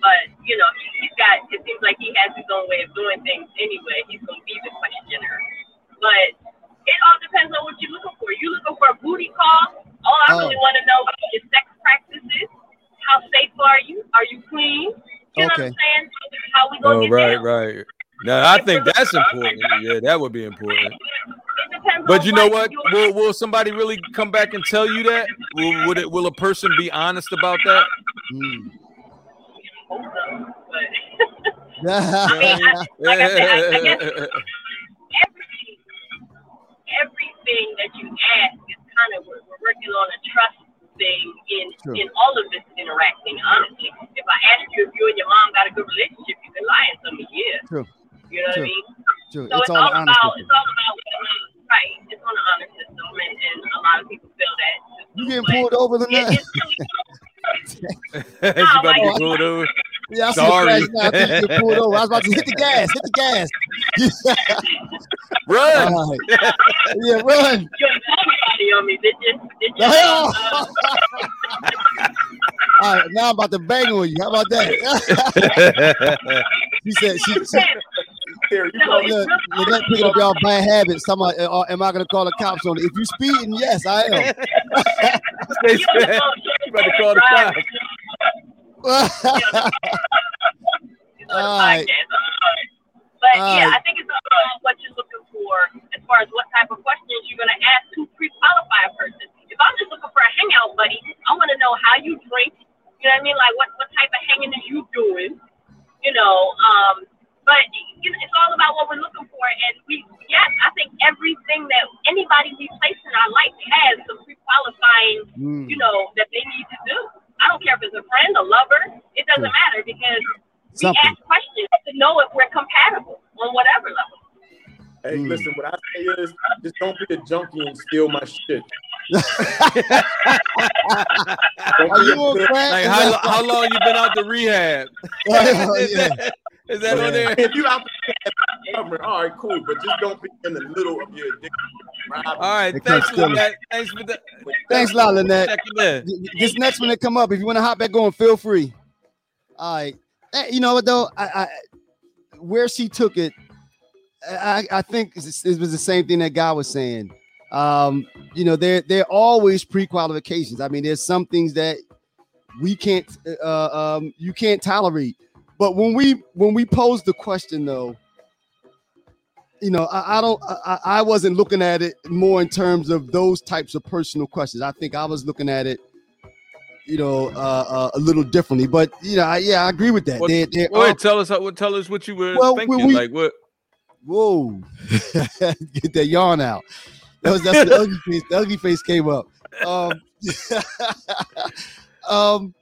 But you know, he, he's got. It seems like he has his own way of doing things anyway. He's gonna be the questioner. But it all depends on what you're looking for. You looking for a booty call? All I Oh. really want to know is sex practices. How safe are you? Are you clean? You know what I'm saying? How we gonna Oh, get right, down? right. Now I think that's important. Yeah, that would be important. But you know what? Will will somebody really come back and tell you that? Will would it will a person be honest about that? Mm. hope so, but yeah. like I said, I, I guess everything, everything that you ask is kind of we're, we're working on a trust thing in True. in all of this interacting. Honestly, if I ask you if you and your mom got a good relationship, you can lie and tell me yeah. True. You know True. what I mean? True. So It's it's, all all honest. about it's all about right. It's on the honor system, and, and a lot of people feel that. You getting pulled over, it- Lynette? it's really (laughs) she about to pulled over. (laughs) Yeah, I see Sorry. a now. I you pulled over. I was about to hit the (laughs) gas. Hit the gas. Run! All right. Yeah, run. you ain't told anybody on me, did you? Did you? Oh. Uh, All right, now I'm about to bang on you. How about that? she said she, she Here, you No, call it's look, really picking up y'all bad habits. Somebody, uh, am I gonna call the cops on it? If you speeding, yes, I am. (laughs) They you on said- (laughs) you about to call the cops. you know, the All right. But All yeah. I think it's about what you're looking for as far as what type of questions you're going to ask to pre-qualify a person. If I'm just looking for a hangout buddy, I want to know how you drink. You know what I mean? Like what, what type of hanging are you doing? You know, um, but you know, it's all about what we're looking for. And we, yes, I think everything that anybody we place in our life has some pre-qualifying Mm, you know, that they need to do. I don't care if it's a friend, a lover, it doesn't Sure. matter because we ask questions to know if we're compatible on whatever level. Hey, Mm. listen, what I say is just don't be a junkie and steal my shit. (laughs) Are you a on crack? (laughs) Like how, how long you been out the rehab? (laughs) Oh, is, yeah. that on there? If you out there covering, all right, cool, but just don't be in the middle of your addiction. All right, It thanks comes for that. Thanks for that. Thanks a lot, Lynette. This next one that come up, if you want to hop back on, feel free. All right. Eh, you know what though? I, I where she took it, I, I think it was the same thing that guy was saying. Um, you know, there there are always pre-qualifications. I mean, there's some things that we can't uh, um, you can't tolerate. But when we when we pose the question though, you know, I, I don't I, I wasn't looking at it more in terms of those types of personal questions. I think I was looking at it you know, uh, uh, a little differently. But you know, I, yeah, I agree with that. What, they, they well, tell us how, tell us what you were well, thinking. We, like what? Whoa, (laughs) get that yarn out. That was that's the ugly (laughs) face. The ugly face came up. Um, (laughs) um,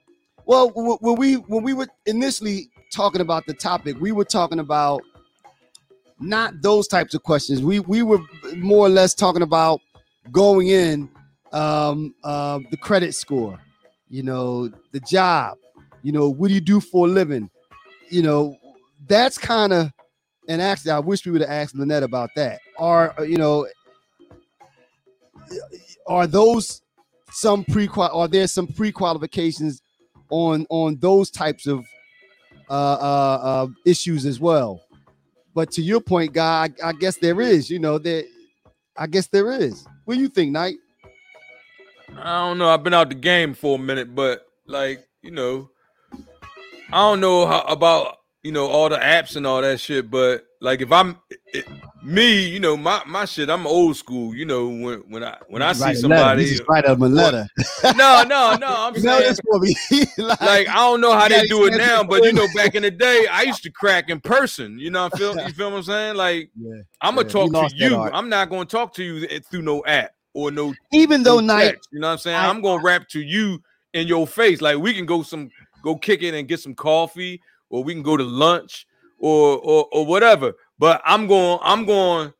well, when we when we were initially talking about the topic, we were talking about not those types of questions. We we were more or less talking about going in um, uh, the credit score you know, the job, you know, what do you do for a living? You know, that's kind of, and actually, I wish we would have asked Lynette about that. Are, you know, are those some pre are there some pre-qualifications on on those types of uh, uh, uh, issues as well? But to your point, guy, I, I guess there is. You know, that I guess there is. What do you think, Knight? I don't know. I've been out the game for a minute, but like you know, I don't know how, about you know all the apps and all that shit. But like if I'm it, me, you know my my shit. I'm old school. You know when when I when I see somebody write a letter. no, no, no. (laughs) I'm saying (laughs) like, like, I don't know how they do it now, but you know back in the day I used to crack in person. You know I feel you feel what I'm saying? Like (laughs) yeah, I'm gonna yeah, talk to you. I'm not gonna talk to you eh, through no app or no even though no night you know what I'm saying I, am gonna rap to you in your face like we can go some go kick it and get some coffee or we can go to lunch or or, or whatever but I'm going I'm going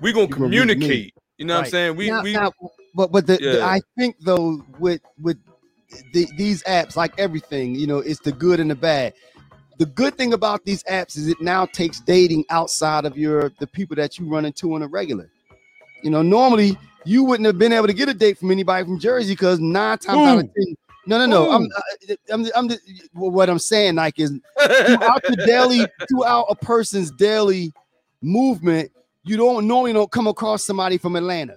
we're gonna communicate you know right. what I'm saying we now, we now, but but the, yeah. the, I think though with with the, these apps like everything you know it's the good and the bad the good thing about these apps is it now takes dating outside of your the people that you run into on a regular you know normally you wouldn't have been able to get a date from anybody from Jersey because nine times Ooh. out of ten. No, no, no. I'm, I'm, I'm, I'm, what I'm saying, like, is throughout the daily, (laughs) throughout a person's daily movement, you don't normally don't come across somebody from Atlanta.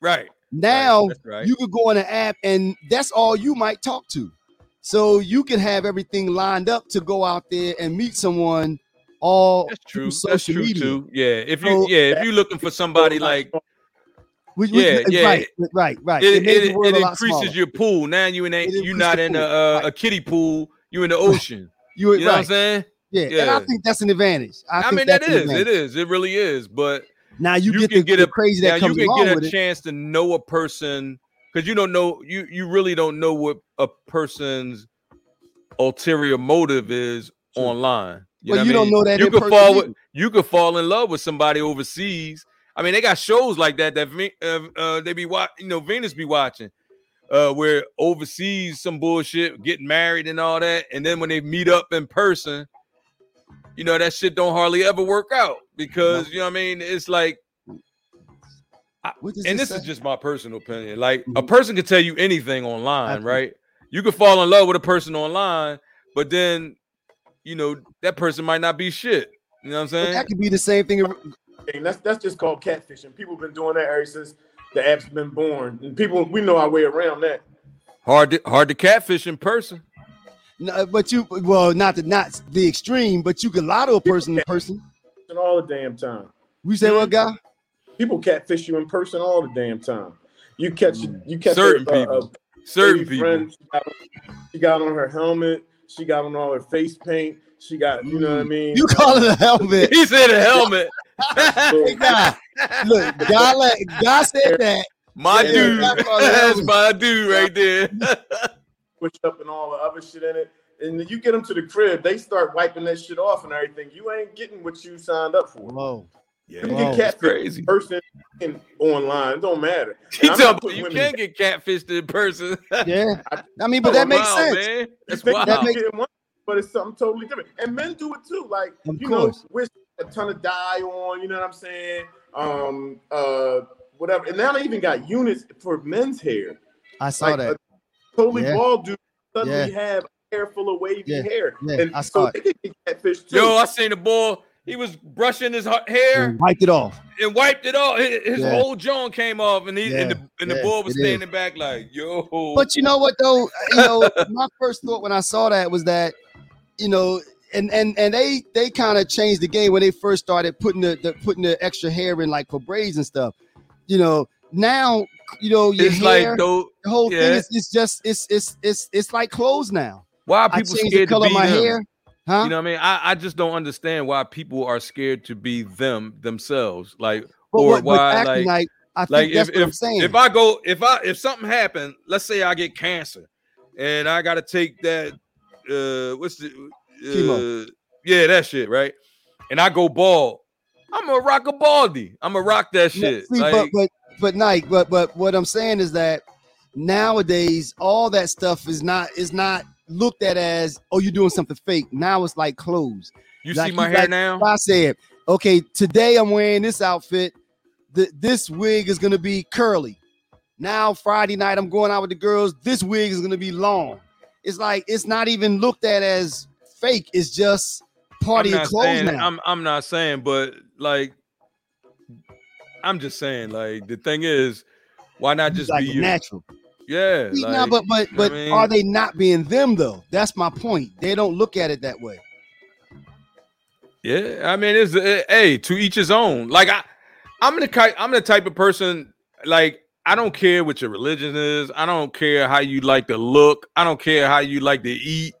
Right. Now right. Right. you could go on an app and that's all you might talk to. So you can have everything lined up to go out there and meet someone all that's true. That's true media. too. Yeah. If you so, yeah, if you're looking for somebody like which, which, yeah, yeah, right, right, right. It, it, it, it increases your pool. Now you in a, you're not in a, right. a kiddie pool. You in the (laughs) ocean. you, you know right. what I'm saying? Yeah, yeah, and I think that's an advantage. I, I mean, that is it is it really is. But now you, you get the, get a crazy that comes you can get a chance to know a person because you don't know you you really don't know what a person's ulterior motive is True. online. You well, you don't know that you could fall with, you could fall in love with somebody overseas I mean, they got shows like that that uh, uh, they be watching. You know, Venus be watching, uh, where overseas some bullshit, getting married and all that, and then when they meet up in person, you know that shit don't hardly ever work out because you know what I mean. It's like, I, and this say? is just my personal opinion. Like mm-hmm. a person can tell you anything online, right? You could fall in love with a person online, but then you know that person might not be shit. You know what I'm saying? But that could be the same thing thing. That's that's just called catfishing. People have been doing that ever since the app's been born, and people we know our way around that. Hard to hard to catfish in person. No, but you well, not the not the extreme, but you can lie to a person in person. All the damn time. We say what guy? People catfish you in person all the damn time. You catch you catch certain a, people. A, a certain people. Friend, she, got, she got on her helmet. She got on all her face paint. She got, you know what I mm. mean? You call it a helmet. (laughs) he said a helmet. (laughs) Guy, look, Guy, let, Guy said that. My yeah, dude. (laughs) That's my dude right there. Push up and all the other shit in it. And you get them to the crib, they start wiping that shit off and everything. You ain't getting what you signed up for. Whoa. Yeah, you can get crazy person in, online. It don't matter. you can get catfished in person. yeah, I mean, but that makes sense. Man. That's wild. That makes, but it's something totally different. And men do it too. Like of you course. know, with a ton of dye on. You know what I'm saying? Um, uh, whatever. And now they even got units for men's hair. I saw like that. totally yeah. bald dude suddenly yeah. have hair full of wavy yeah. hair. Yeah. And I saw so it. they can get catfish too. Yo, I seen the boy. he was brushing his hair, and wiped it off, and wiped it off. His, his yeah. whole jaw came off, and he yeah. and the and the yeah, bull was standing is. back like, "Yo." But you know what though? You know, my first thought when I saw that was that, you know, and and and they they kind of changed the game when they first started putting the, the putting the extra hair in like for braids and stuff. You know, now you know your it's hair, like though, the whole yeah. thing is it's just it's it's it's it's like clothes now. Why are people scared the color to be my them? hair? Huh? You know what I mean? I, I just don't understand why people are scared to be them themselves. Like but or what, why like, like I think like that's if, what I'm saying. If I go if I if something happened, let's say I get cancer and I gotta take that uh what's the uh, yeah, that shit, right? And I go bald. I'm a rock a baldy. I'm a rock that shit. See, like, but but but Nike, but but what I'm saying is that nowadays all that stuff is not is not looked at as oh you're doing something fake. Now it's like clothes. You like, see my hair like, now? I said, okay, today I'm wearing this outfit. The, this wig is gonna be curly. Now Friday night I'm going out with the girls. This wig is gonna be long. It's like it's not even looked at as fake. It's just party clothes saying, now. I'm I'm not saying, but like I'm just saying, like the thing is, why not just like be natural? Yeah, like, no, but but but I mean? are they not being them though? That's my point. They don't look at it that way. Yeah, I mean, it's a, hey to each his own. Like I, I'm the I'm the type of person like I don't care what your religion is. I don't care how you like to look. I don't care how you like to eat.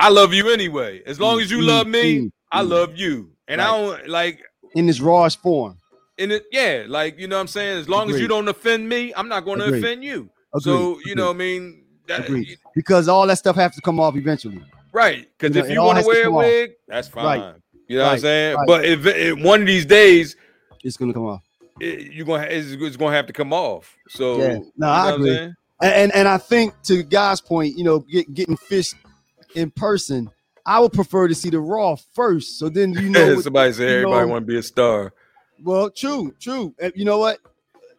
I love you anyway. As long as you mm, love me, mm, I mm. love you. And right. I don't like in this rawest form. In it, yeah, like you know what I'm saying. As long Agreed. as you don't offend me, I'm not going to offend you. Agreed. So you know, what I mean, that, because all that stuff has to come off eventually. Right. Because you know, if you want to wear a wig, off. that's fine. Right. You know right. what I'm saying? But if, if, one of these days, it's gonna come off. It, you're gonna it's, it's, gonna have to come off. So yeah, no, I agree. And, and and I think to Guy's point, you know, get, getting fish in person, I would prefer to see the Raw first. So then you know (laughs) somebody say everybody want to be a star. Well, true, true. And you know what?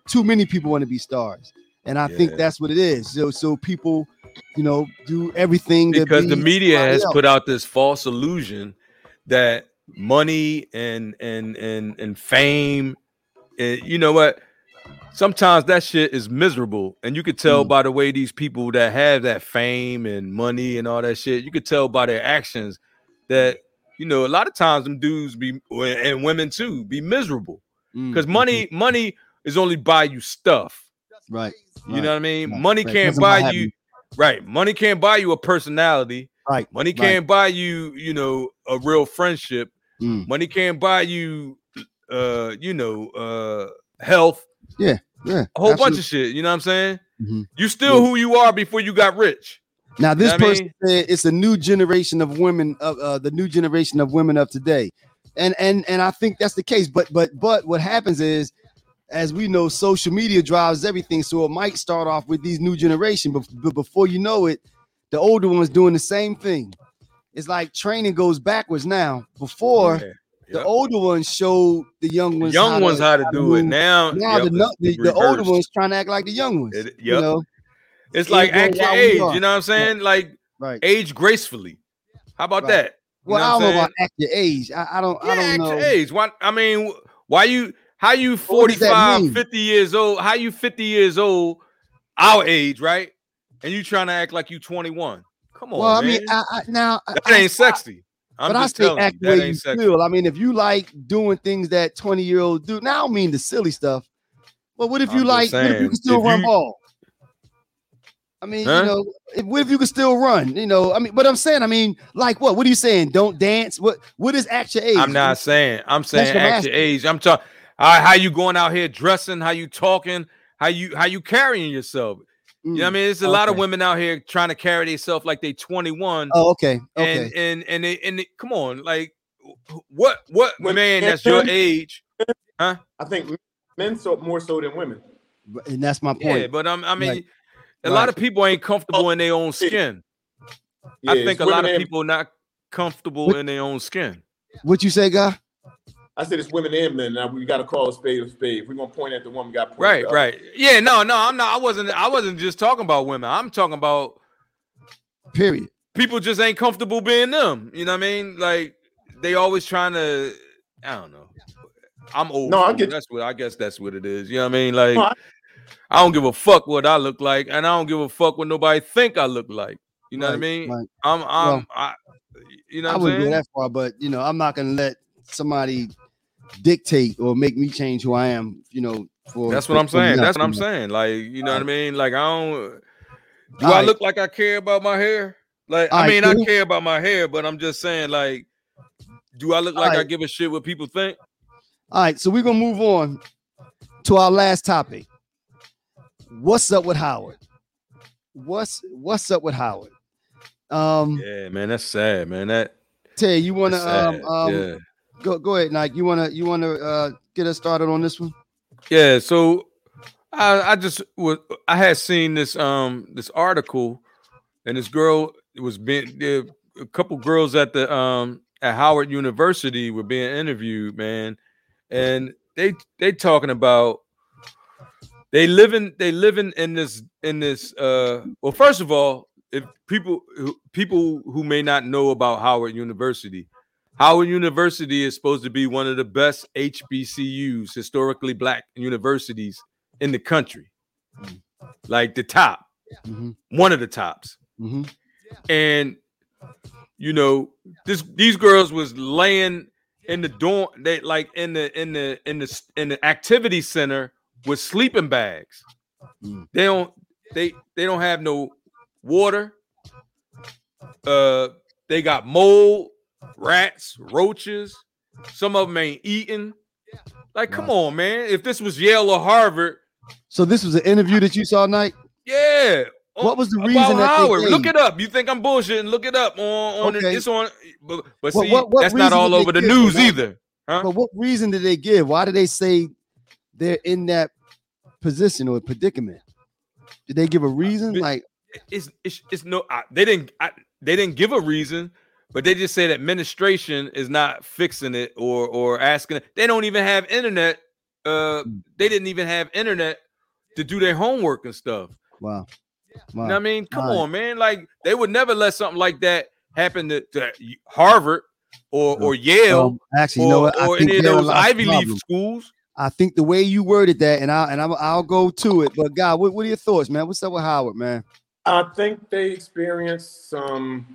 Too many people want to be stars, and I yeah. think that's what it is. So, so people, you know, do everything because be the media has else. put out this false illusion that money and and and and fame, and you know what? Sometimes that shit is miserable, and you could tell mm. by the way these people that have that fame and money and all that shit. You could tell by their actions that you know, a lot of times them dudes be and women too be miserable because mm, money mm-hmm. money is only buy you stuff. Right. You right. know what I mean? Right. Money can't buy you. Right. Money can't buy you a personality. Right. Money can't buy you, you know, a real friendship. Mm. Money can't buy you uh, you know, uh health. Yeah. Yeah. A whole absolutely. bunch of shit. You know what I'm saying? Mm-hmm. You still yeah. who you are before you got rich. Now, this you know person I mean? said it's a new generation of women of uh, the new generation of women of today, and and and I think that's the case. But but but what happens is, as we know, social media drives everything. So it might start off with these new generation, but, but before you know it, the older ones doing the same thing. It's like training goes backwards now. Before. Yep. The older ones show the young ones, young how ones to, how to how do it. Now, now yep, the, the, the, older ones trying to act like the young ones. It, yep. You know, it's like act your age. You know what I'm saying? Like right. age gracefully. How about right. that? You well, I don't know about act your age. I, I don't. Yeah, I don't know. age. Why? I mean, why you? How you 45, 50 years old? How you 50 years old? Our age, right? And you trying to act like you 21? Come on, well, man. I mean, I, I, now that ain't sexy. I'm but I say act the way you sexy. feel. I mean, if you like doing things that 20 year old do, now I don't mean the silly stuff. But what if you I'm like? What if you can still run you, ball? I mean, huh? you know, if, what if you can still run? You know, I mean, but I'm saying, I mean, like what? What are you saying? Don't dance? What? What is at your age? I'm not saying. I'm saying at your age. I'm talking. How you going out here dressing? How you talking? How you how you carrying yourself? Mm, you know what I mean? There's a okay. lot of women out here trying to carry themselves like they 21. Oh, okay. Okay. And and and they, and they, come on, like what what when man that's your age? Huh? I think men so more so than women. And that's my point. Yeah, but um, I mean, like, a lot of people ain't comfortable in their own skin. Yeah, I think a lot of people not comfortable what, in their own skin. What you say, guy? I said it's women and men. Now we got to call a spade a spade. If we're gonna point at the woman, got right, right. Yeah, no, no, I'm not. I wasn't. I wasn't just talking about women. I'm talking about period. People just ain't comfortable being them. You know what I mean? Like they always trying to. I don't know. I'm old. No, I get- that's what I guess that's what it is. You know what I mean? Like No, I- I don't give a fuck what I look like, and I don't give a fuck what nobody think I look like. You know what I mean? right. I'm I'm Well, I you know I what I'm wouldn't go that far, but you know, I'm not gonna let somebody dictate or make me change who I am. You know, for That's what I'm saying. That's what I'm saying. Like, you know what I mean? Like, I don't. Do All I right. look like I care about my hair? Like, I mean. I care about my hair, but I'm just saying, like, do I look like I give a shit what people think? All right, so we're gonna move on to our last topic. What's up with Howard? What's what's up with Howard? Um, Yeah, man, that's sad, man. That Tay, you wanna um, um yeah. Go go ahead, Nike. You wanna you wanna uh get us started on this one? Yeah, so I I just was I had seen this um this article and this girl was being a couple girls at the um at Howard University were being interviewed, man, and they they talking about they living they living in this in this uh well first of all if people people who may not know about Howard University Howard University is supposed to be one of the best HBCUs, historically black universities in the country. Like the top, Mm-hmm, one of the tops. mm-hmm. And you know, this these girls was laying in the dorm, they like in the in the in the in the activity center with sleeping bags. Mm. They don't they they don't have no water. Uh they got mold, rats, roaches. Some of them ain't eating. Like, come on, man. If this was Yale or Harvard, So this was an interview that you saw, Nike. yeah. What was the About reason that they Howard? Look it up. You think I'm bullshitting? Look it up on on Okay. it. It's on. But, but see, what- what that's not all over the news either. Huh? But what reason did they give? Why did they say they're in that position or predicament? Did they give a reason? Like, It's it's, it's no. I, they didn't. I, they didn't give a reason, but they just said administration is not fixing it or or asking. They don't even have internet. Uh, Mm. they didn't even have internet to do their homework and stuff. wow, You know what I mean? Come Right. on, man. Like they would never let something like that happen to, to Harvard or or Yale Um, actually, or, you know what? I or think any of those lots of Ivy League schools. I think the way you worded that, and I and I'm, I'll go to it. But Guy, what, what are your thoughts, man? What's up with Howard, man? I think they experienced some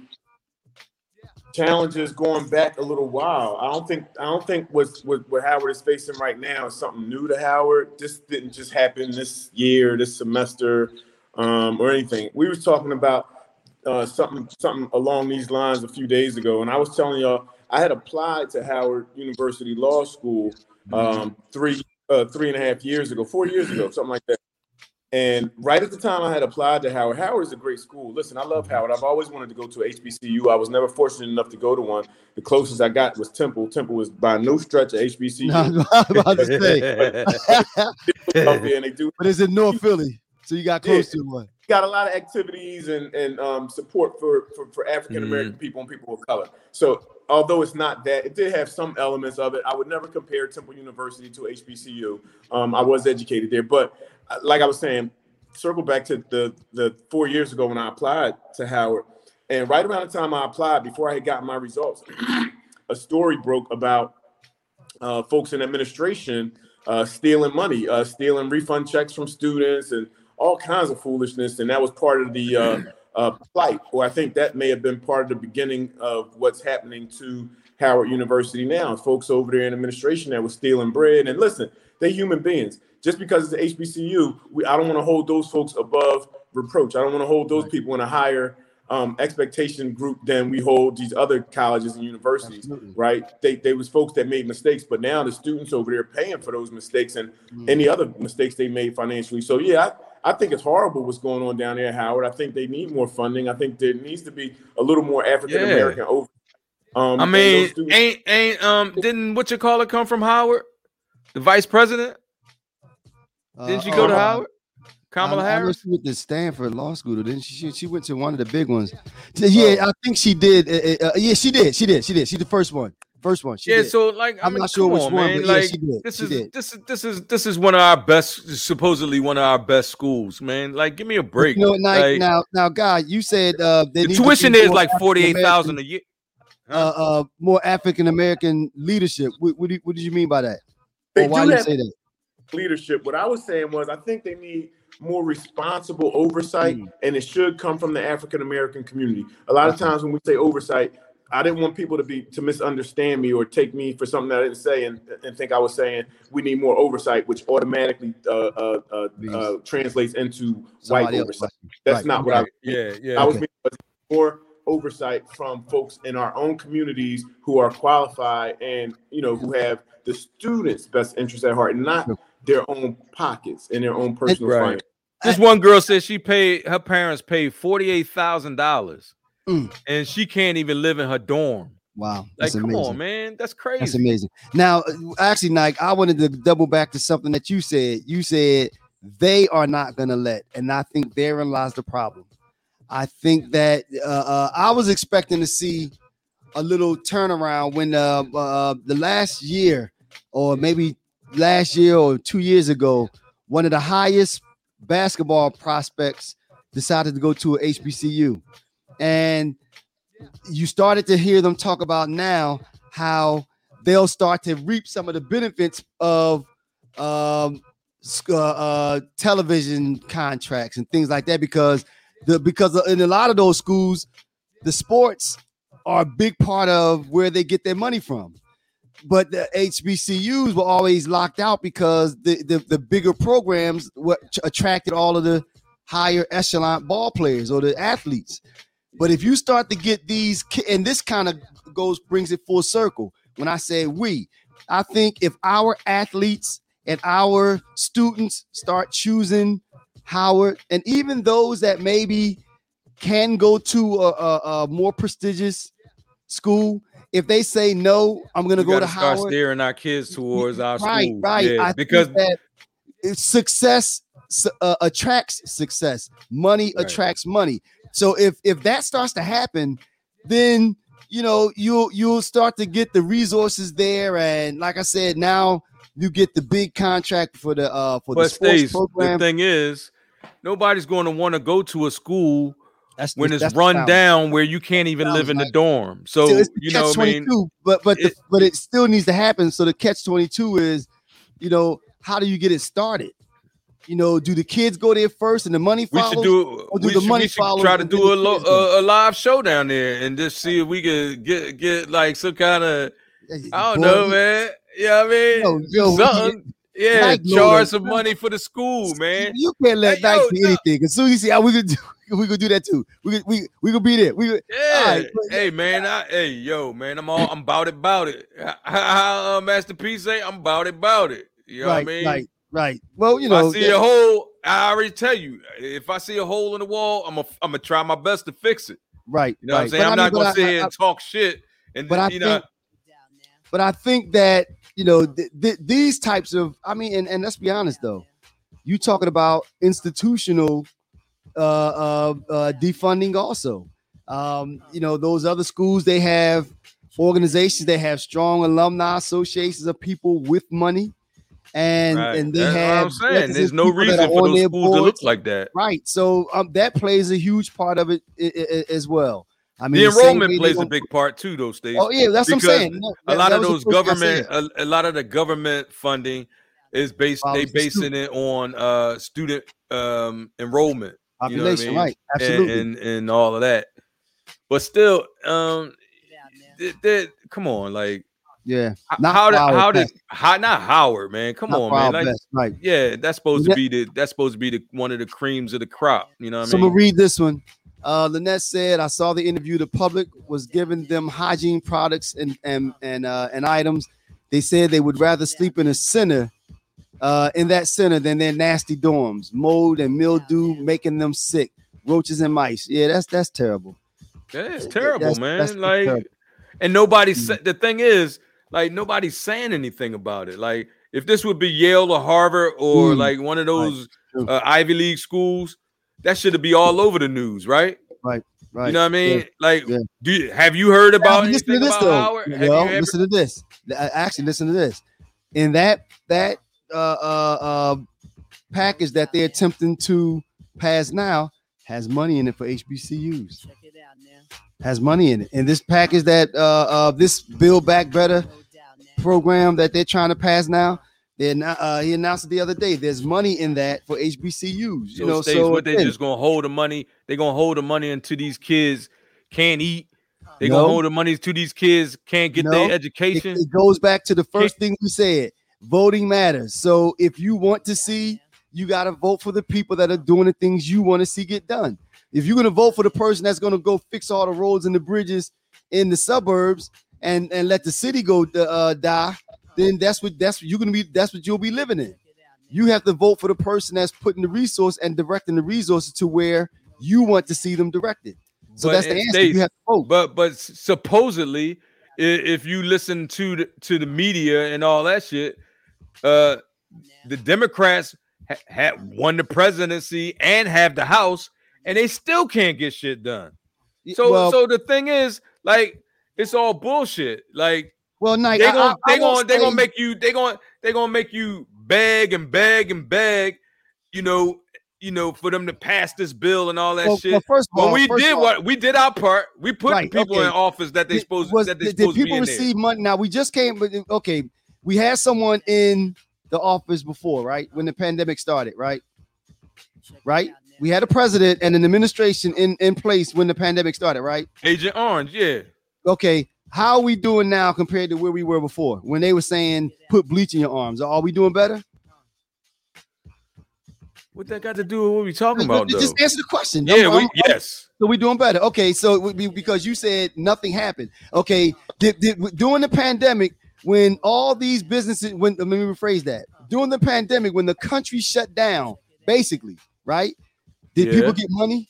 challenges going back a little while. I don't think I don't think what, what Howard is facing right now is something new to Howard. This didn't just happen this year, this semester, um, or anything. We was talking about uh, something something along these lines a few days ago, and I was telling y'all I had applied to Howard University Law School um, three uh, three and a half years ago, four years ago, something like that. And right at the time I had applied to Howard, Howard is a great school. Listen, I love Howard. I've always wanted to go to HBCU. I was never fortunate enough to go to one. The closest I got was Temple. Temple was by no stretch of HBCU. No, (laughs) I was about to (laughs) say, out there, and they do but it's in North Philly, so you got close to one. got a lot of activities and and um, support for for, for African American people and people of color. So although it's not that, it did have some elements of it. I would never compare Temple University to HBCU. Um, I was educated there, but like I was saying, circle back to the the four years ago when I applied to Howard, and right around the time I applied, before I had gotten my results, a story broke about uh, folks in administration uh, stealing money, uh, stealing refund checks from students, and all kinds of foolishness. And that was part of the uh, uh, plight, or I think that may have been part of the beginning of what's happening to Howard University now. Folks over there in administration that were stealing bread. And listen, they're human beings. Just because it's the HBCU, we, I don't want to hold those folks above reproach. I don't want to hold those people in a higher um, expectation group than we hold these other colleges and universities Absolutely. right? They they was folks that made mistakes, but now the students over there paying for those mistakes and Mm. any other mistakes they made financially. So yeah, I, I think it's horrible what's going on down there, Howard. I think they need more funding. I think there needs to be a little more African American over. Um, I mean, students- ain't ain't um didn't what you call it come from Howard? The vice president? Didn't she Uh, go to uh, Howard? Kamala I, I Harris? she went to Stanford Law School, didn't she? She, she went to one of the big ones. Yeah, I think she did. Uh, uh, yeah, she did. She did. She did. She's the first one. First one. She yeah, did. so like I I'm mean, not sure which on, one, man. but yeah, like she did. this She is did. this is this is this is one of our best, supposedly one of our best schools, man. Like, give me a break. You know, now, Like, now, now, Guy, you said uh, they the tuition is like forty eight thousand African-American. a year. uh, uh, more African American leadership. What, what, do you, what did you mean by that? They or why do do you have say that? Leadership. What I was saying was, I think they need more responsible oversight, Mm. and it should come from the African American community. A lot of times when we say oversight, I didn't want people to be to misunderstand me or take me for something that I didn't say and, and think I was saying we need more oversight, which automatically uh, uh, uh, uh, translates into Somebody white oversight. watching. That's Right. not what I. Yeah, yeah. I was Okay. meaning more oversight from folks in our own communities who are qualified and you know who have the students' best interest at heart, not Sure. Their own pockets and their own personal Right. finance. This one girl said she paid her parents paid forty eight thousand dollars, Mm. and she can't even live in her dorm. Wow, Like, that's come amazing. on, man, that's crazy. That's amazing. Now, actually, Nike, I wanted to double back to something that you said. You said they are not going to let, and I think therein lies the problem. I think that uh, uh, I was expecting to see a little turnaround when uh, uh, the last year, or maybe last year or two years ago, one of the highest basketball prospects decided to go to a HBCU, and you started to hear them talk about now how they'll start to reap some of the benefits of um, uh, uh, television contracts and things like that because the because in a lot of those schools, the sports are a big part of where they get their money from. But the HBCUs were always locked out because the the, the bigger programs what attracted all of the higher echelon ball players or the athletes. But if you start to get these, and this kind of goes brings it full circle. When I say we, I think if our athletes and our students start choosing Howard, and even those that maybe can go to a, a, a more prestigious school, if they say no, I'm to We go to start Howard. steering our kids towards our right, schools. right. Yeah, because success uh, attracts success. Money Right. attracts money. So if if that starts to happen, then you know you'll you'll start to get the resources there, and like I said, now you get the big contract for the uh for the sports Stace, the thing is, nobody's going to want to go to a school That's when it's that's run down where you can't even live in the dorm. So So you know, what I mean, 22, but but the, but it still needs to happen. So the catch 22 is, you know, how do you get it started? You know, do the kids go there first and the money we should do. or do We the should, money follow try to do a, lo- a, a live show down there and just see if we could get get like some kind of I don't Boy, know, you- man. Yeah, I mean, Yo, yo, something. Yeah, Nike charge some money for the school, man. You can't let Hey, Nike yo, do anything. As soon as you see how we can do, we could do that too. We could we we could be there. We could, Yeah. Alright, hey, man. I, hey, yo, man. I'm all. I'm about it. About it. How, uh, Master P say? I'm about it. About it. You know right, what I mean? right, right. Well, you know, I see a hole, I already tell you. If I see a hole in the wall, I'm a, I'm gonna try my best to fix it. right. You know what I'm saying? But I'm I not mean, but gonna I- sit I- here I- and talk shit. And But I you know, think, but I think that you know th- th- these types of. I mean, and, and let's be honest though, you talking about institutional uh, uh, uh, defunding also. Um, you know, those other schools they have organizations, they have strong alumni associations of people with money, and right. and they That's what have I'm saying. There's no reason for those schools to look like that. Right. So um, that plays a huge part of it i- i- as well. I mean, the enrollment they plays a big part too, those states. Oh yeah, that's what I'm saying. No, a lot of those the first thing I said. government a, a lot of the government funding is based they Follows the basing it on uh student um enrollment you know I population, mean? right? Absolutely. and and all of that but still um th- th- come on like yeah. h- Not how did how did how not howard man come Not on for man like best, right. yeah that's supposed Yeah. to be the that's supposed to be the one of the creams of the crop you know what So i I'm gonna read this one. Uh, Lynette said, "I saw the interview. The public was giving them hygiene products and and and uh, and items. They said they would rather sleep in a center, uh, in that center than their nasty dorms. Mold and mildew making them sick. Roaches and mice. Yeah, that's that's terrible. Yeah, it's terrible, that's- man. that's like, terrible. and nobody Mm. said the thing is, like, nobody's saying anything about it. Like, if this would be Yale or Harvard or Mm. like one of those True. uh, Ivy League schools, that should be all over the news, right? Right. Right. You know what I mean? Like, yeah. do you, have you heard Now, about listen to this about though. Howard? Have Well, you ever? listen to this. Actually, listen to this. In that that uh, uh, uh, package that they're attempting to pass now has money in it for HBCUs. has money in it. And this package that uh, uh this Build Back Better program that they're trying to pass now, then uh, he announced it the other day. There's money in that for HBCUs. You So know, states, so what they again, just gonna hold the money? They're gonna hold the money until these kids can't eat. They No. gonna hold the money to these kids can't get No. their it, education. it goes back to the first thing we said. Voting matters. So if you want to see, you got to vote for the people that are doing the things you want to see get done. If you're going to vote for the person that's going to go fix all the roads and the bridges in the suburbs and and let the city go uh, die, then that's what that's what you're going to be. That's what you'll be living in. You have to vote for the person that's putting the resource and directing the resources to where you want to see them directed. So But that's the answer. states- you have to vote. But but supposedly, if you listen to the, to the media and all that shit, uh, the Democrats ha- had won the presidency and have the House, and they still can't get shit done. So well, so the thing is, like, it's all bullshit. Like well, Nike, they I- gonna I- I they won't gonna they say- gonna make you they gonna they gonna make you beg and beg and beg, you know, you know, for them to pass this bill and all that well, shit. well, first of When all, we first did of all, what we did our part, we put Right, people okay. in office that they Did- supposed was- that they did, supposed did to be people in receive money? Now we just came, but okay, we had someone in the office before, right? When the pandemic started, right? Right? We had a president and an administration in, in place when the pandemic started, right? Agent Orange, yeah. Okay, how are we doing now compared to where we were before when they were saying put bleach in your arms? Are we doing better? What that got to do with what we talking about though? Just answer the question. Yeah, I'm- we, I'm- yes. So we doing better. Okay, so it would be because you said nothing happened. Okay, did, did during the pandemic when all these businesses when let me rephrase that. During the pandemic when the country shut down, basically, right? Did Yeah. people get money?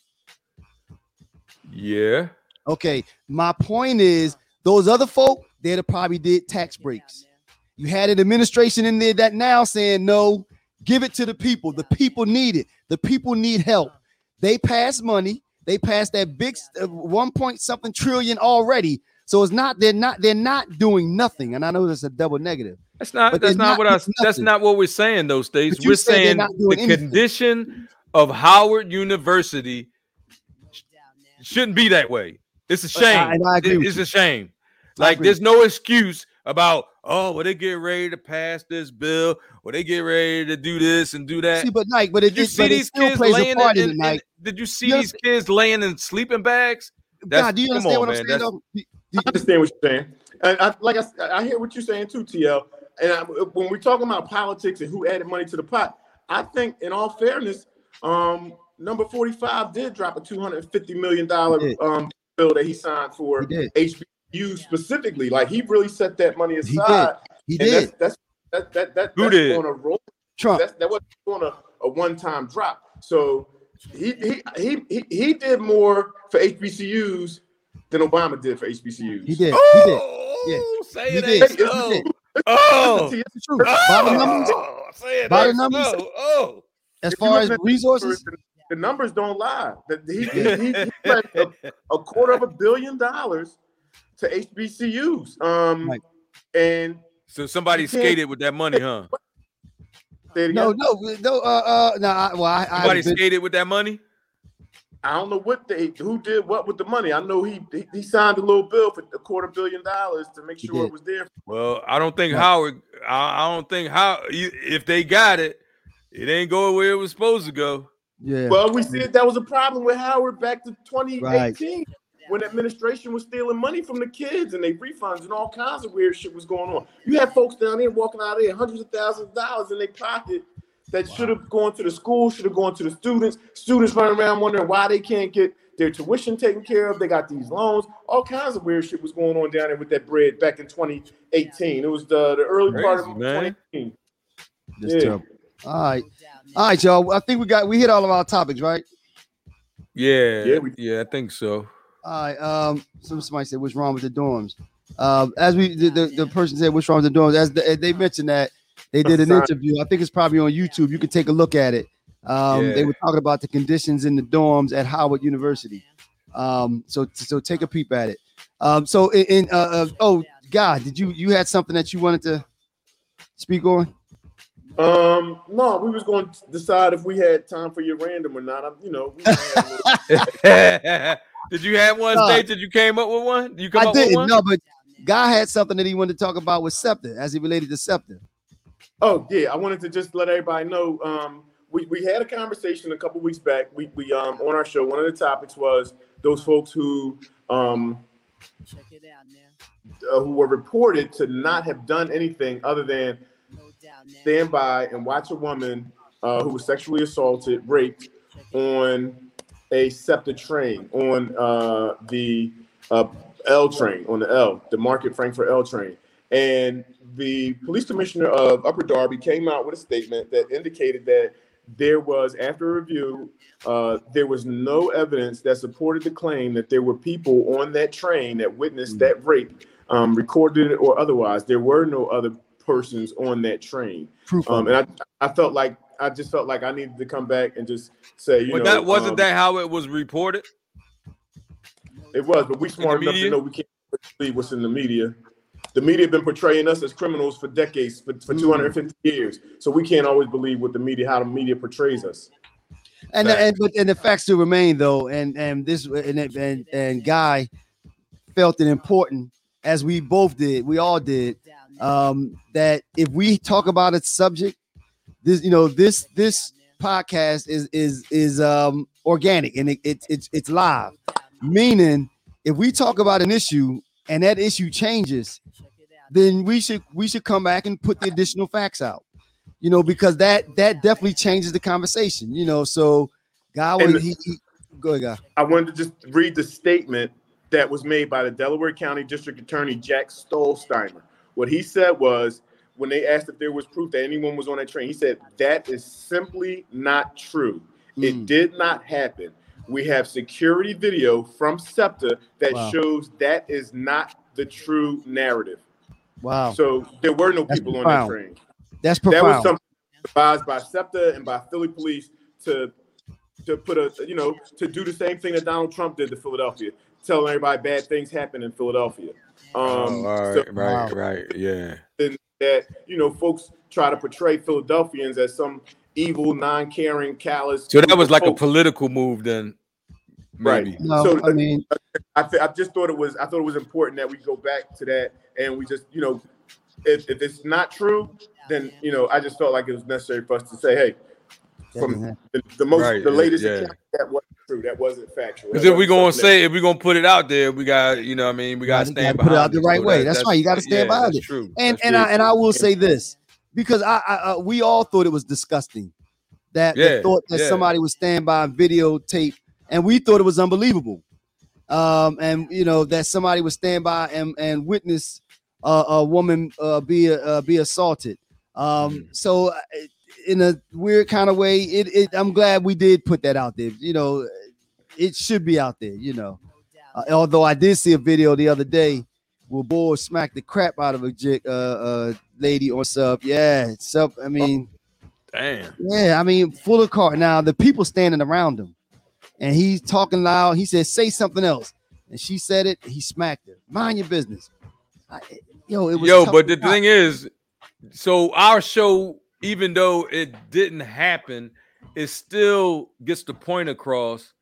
Yeah. Okay, my point is those other folk, they'd have probably did tax breaks. You had an administration in there that now saying no, give it to the people. The people need it. The people need help. They passed money. They passed that big uh, one point something trillion already. So it's not they're not they're not doing nothing. And I know that's a double negative. That's not But that's not not what I doing that's not what we're saying those days. We're saying the anything. condition of Howard University shouldn't be that way. It's a I- shame. I It- it's a shame. Like there's no excuse about oh, well they get ready to pass this bill, or they get ready to do this and do that. See, but Nike, but it, Did you it- see these kids laying in, in, in- Did you see You these kids laying in sleeping bags? That's- God, do you understand on, what I'm man, saying? That's- though? Do- do- I understand what you're saying, and I, like I, s- I hear what you're saying too, TL. And I, when we're talking about politics and who added money to the pot, I think, in all fairness, um, number 45 did drop a 250 million dollar um bill that he signed for He. HBU specifically. Like he really set that money aside. He did. aside. He and did. That's, that's that that that Who that's did? on a roll. Trump. That's, that wasn't on a, a one time drop. So he, he he he he did more for HBCUs than Obama did for HBCUs. He did. He did. Oh, Yeah. say He it did. ain't He so. did. Oh, See, It's the truth. By the numbers, Oh, say it by the numbers- so. Oh, as if far as at the resources, numbers, the numbers don't lie. That he, he, he, he (laughs) lent a, a quarter of a billion dollars to HBCUs. Um, Right. and so somebody skated with that money, huh? no, no, no. Uh, uh, no. I, well, I, I, Somebody been- skated with that money. I don't know what they who did what with the money. I know he he, he signed a little bill for a quarter billion dollars to make sure it was there. Well, I don't think Howard. I, I don't think how if they got it, it ain't going where it was supposed to go. yeah. Well, we said that was a problem with Howard back to 2018 when administration was stealing money from the kids and they refunds and all kinds of weird shit was going on. You had folks down there walking out of there hundreds of thousands of dollars in their pocket that should have gone to the school, should have gone to the students. Students running around wondering why they can't get their tuition taken care of. They got these loans. All kinds of weird shit was going on down there with that bread back in 2018. It was the, the early part of Crazy, man. 2018. That's yeah. terrible. All right, all right, y'all. I think we got we hit all of our topics, right? Yeah, Yeah, yeah, I think so. All right. Um, some somebody said what's wrong with the dorms. Um, as we the, the, the person said what's wrong with the dorms. As the, they mentioned that they did an interview. I think it's probably on YouTube. You can take a look at it. Um, Yeah. they were talking about the conditions in the dorms at Howard University. Um, so so take a peep at it. Um, so in, in uh, uh, oh God, did you you had something that you wanted to speak on? Um, no, we was going to decide if we had time for your random or not. I'm, you know, we had a little- (laughs) (laughs) Did you have one Uh, state that you came up with one? You come I up with didn't. one? No, but Guy had something that he wanted to talk about with SEPTA as he related to SEPTA. Oh yeah, I wanted to just let everybody know. Um, we, we had a conversation a couple weeks back. We we um on our show. One of the topics was those folks who um uh, who were reported to not have done anything other than stand by and watch a woman uh, who was sexually assaulted, raped on a SEPTA train on uh, the uh, L train on the L, the Market Frankford L train. And the police commissioner of Upper Darby came out with a statement that indicated that there was, after review, uh, there was no evidence that supported the claim that there were people on that train that witnessed that rape, um, recorded it or otherwise. There were no other persons on that train. Proof Um, and I, I felt like I just felt like I needed to come back and just say, you But know, that wasn't um, that how it was reported? It was, but we smart enough to know we can't believe what's in the media. The media have been portraying us as criminals for decades, for, for Mm. 250 years. So we can't always believe what the media, how the media portrays us. And Fact. and but and the facts do remain though, and and this and and and Guy felt it important as we both did, we all did, um, that if we talk about a subject, this you know this this podcast is is is um organic and it, it it's it's live, meaning if we talk about an issue and that issue changes, then we should we should come back and put the additional facts out you know, because that that definitely changes the conversation, you know. So, guy, And when he, he go ahead, guy. I wanted to just read the statement that was made by the Delaware County District Attorney Jack Stollsteimer. What he said was, when they asked if there was proof that anyone was on that train, he said that is simply not true. It Mm. did not happen. We have security video from SEPTA that Wow. shows that is not the true narrative. Wow, So there were no That's people on profound. that train. that's That was profound. something advised by SEPTA and by Philly police to to put a you know to do the same thing that Donald Trump did to Philadelphia, telling everybody bad things happen in Philadelphia. Um, oh, all so right, right, Wow. right, yeah. that you know folks try to portray Philadelphians as some evil, non-caring, callous. So that was like a political move, then. Right. No, So, I mean, I, th- I just thought it was I thought it was important that we go back to that and we just you know if, if it's not true then you know I just felt like it was necessary for us to say hey from the, the most Right, the latest yeah. account, that wasn't true that wasn't factual Because if we wasn't gonna say if we're gonna put it out there, we got you know what I mean we got to stand gotta put it out the right So way. that- That's right. You gotta stand yeah, behind that's it. True. and That's and true. I and I will say this because I, I uh, we all thought it was disgusting that the thought that yeah. somebody would stand by and videotape, and we thought it was unbelievable. Um, and you know that somebody would stand by and and witness uh, a woman uh, be uh, be assaulted. Um, Mm. so uh, in a weird kind of way, it, it I'm glad we did put that out there. You know, it should be out there. You know, uh, although I did see a video the other day where boy smacked the crap out of a jig, uh, uh, lady or sub. Yeah, sub. I mean, Damn. yeah, I mean, full of car. Now the people standing around him, and he's talking loud. He said, "Say something else," and she said it. He smacked her. Mind your business. I, yo, it was Yo, but the thing is, so our show, even though it didn't happen, it still gets the point across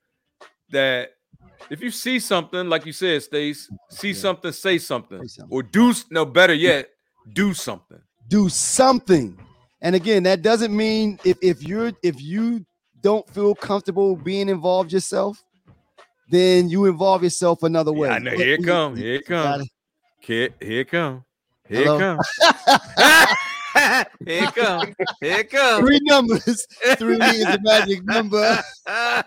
that if you see something, like you said, Stace, see Yeah. something, say something, something. or do no better yet, do something. do something. And again, that doesn't mean if if you're if you don't feel comfortable being involved yourself, then you involve yourself another way. Yeah, I know. Here it come. Here it come. gotta- here it come. Here Hello? it come. (laughs) here it come. Here it come. Three numbers. (laughs) Three is the magic number. (laughs)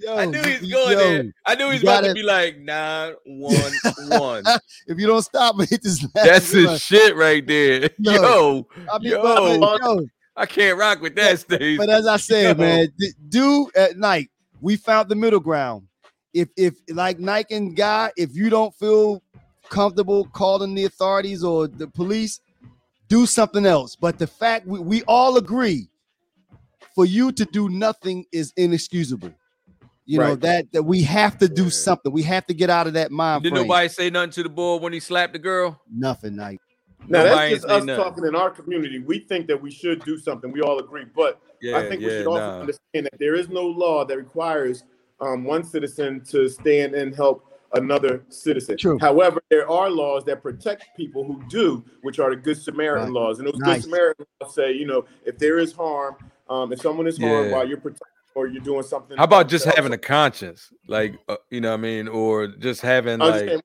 Yo, I knew he's you- going yo, there. I knew he's you about gotta- to be like nine one one. (laughs) If you don't stop me, (laughs) hit this. last That's one. his shit right there. (laughs) Yo. Yo, I mean, yo. but, but, yo, I can't rock with that, Steve. but as I said, Yo. man, d- do at night. We found the middle ground. If if like Nike and Guy, if you don't feel comfortable calling the authorities or the police, do something else. But the fact we, we all agree for you to do nothing is inexcusable. You know that that we have to do Yeah. something. We have to get out of that mind Did frame. nobody say nothing to the boy when he slapped the girl? Nothing, Nike. now Nobody that's just us nothing. talking in our community we think that we should do something we all agree but Yeah, I think we should also nah. understand that there is no law that requires um, one citizen to stand and help another citizen. True. However, there are laws that protect people who do, which are the Good Samaritan Right. laws. And those Nice. Good Samaritan laws say, you know, if there is harm, um, if someone is harmed Yeah. while you're protecting or you're doing something. How about just else, having a conscience, like uh, you know, what I mean, or just having I like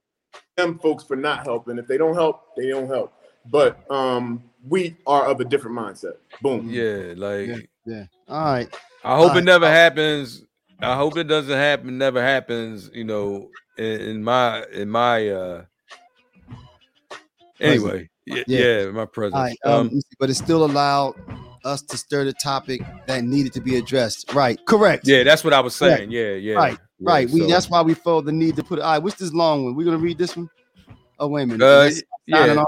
them folks for not helping. If they don't help, they don't help. But um, we are of a different mindset. Boom. yeah, like Yeah. Yeah. All right. I hope Alright. it never happens. I hope it doesn't happen. Never happens. You know, in, in my in my uh. Anyway, yeah, Yeah. yeah, my presence. All right. Um, um, but it's still allowed us to stir the topic that needed to be addressed. Right. Correct. yeah, that's what I was Correct. saying. Yeah, yeah, Right, yeah, Right. We that's why we felt the need to put it. All right, what's this long one? We're gonna read this one. Oh, wait a minute. Uh, yeah.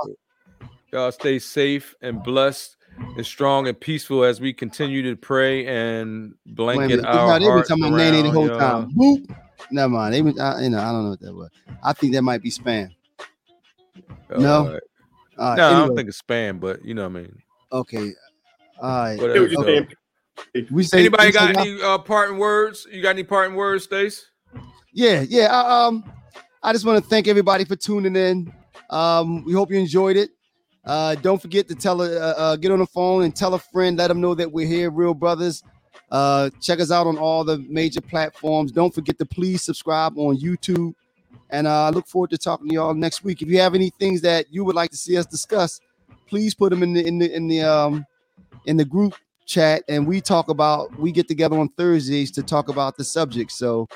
Y'all stay safe and blessed and strong and peaceful as we continue to pray and blanket our No, they've been talking about the whole y'all. time. Boop. Never mind. They been, I, you know, I don't know what that was. I think that might be spam. No? Uh, All right. no, I don't think it's spam, but you know what I mean. Okay. All right. Whatever. Hear what you're So- saying. We say Anybody we got y'all- any uh, parting words? You got any parting words, Stace? Yeah, yeah. I, um, I just want to thank everybody for tuning in. Um, we hope you enjoyed it. Uh, don't forget to tell a uh, uh, get on the phone and tell a friend. Let them know that we're here, Real Brothers. Uh, check us out on all the major platforms. Don't forget to please subscribe on YouTube. And uh, I look forward to talking to y'all next week. If you have any things that you would like to see us discuss, please put them in the in the in the um in the group chat, and we talk about. We get together on Thursdays to talk about the subject. So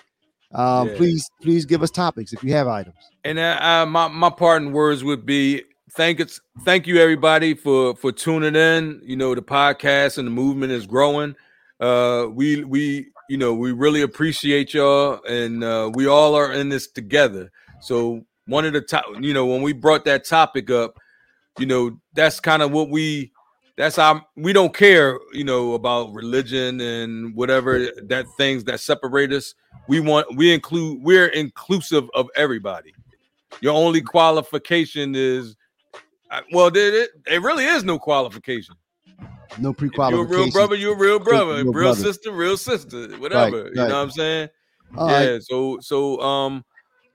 um, Yeah. please please give us topics if you have items. And uh, uh, my my parting words would be thank it's thank you everybody for for tuning in. You know the podcast and the movement is growing. Uh, we we you know we really appreciate y'all, and uh, we all are in this together. So one of the top, you know, when we brought that topic up, you know, that's kind of what we. That's our. We don't care, you know, about religion and whatever that things that separate us. We want we include we're inclusive of everybody. Your only qualification is, uh, well, there, there, there really is no qualification. No If pre-qualification. You're a real brother. You're a real brother. real Real, brother. sister. Real sister. Whatever. right. You know what I'm saying? All yeah. right. So so um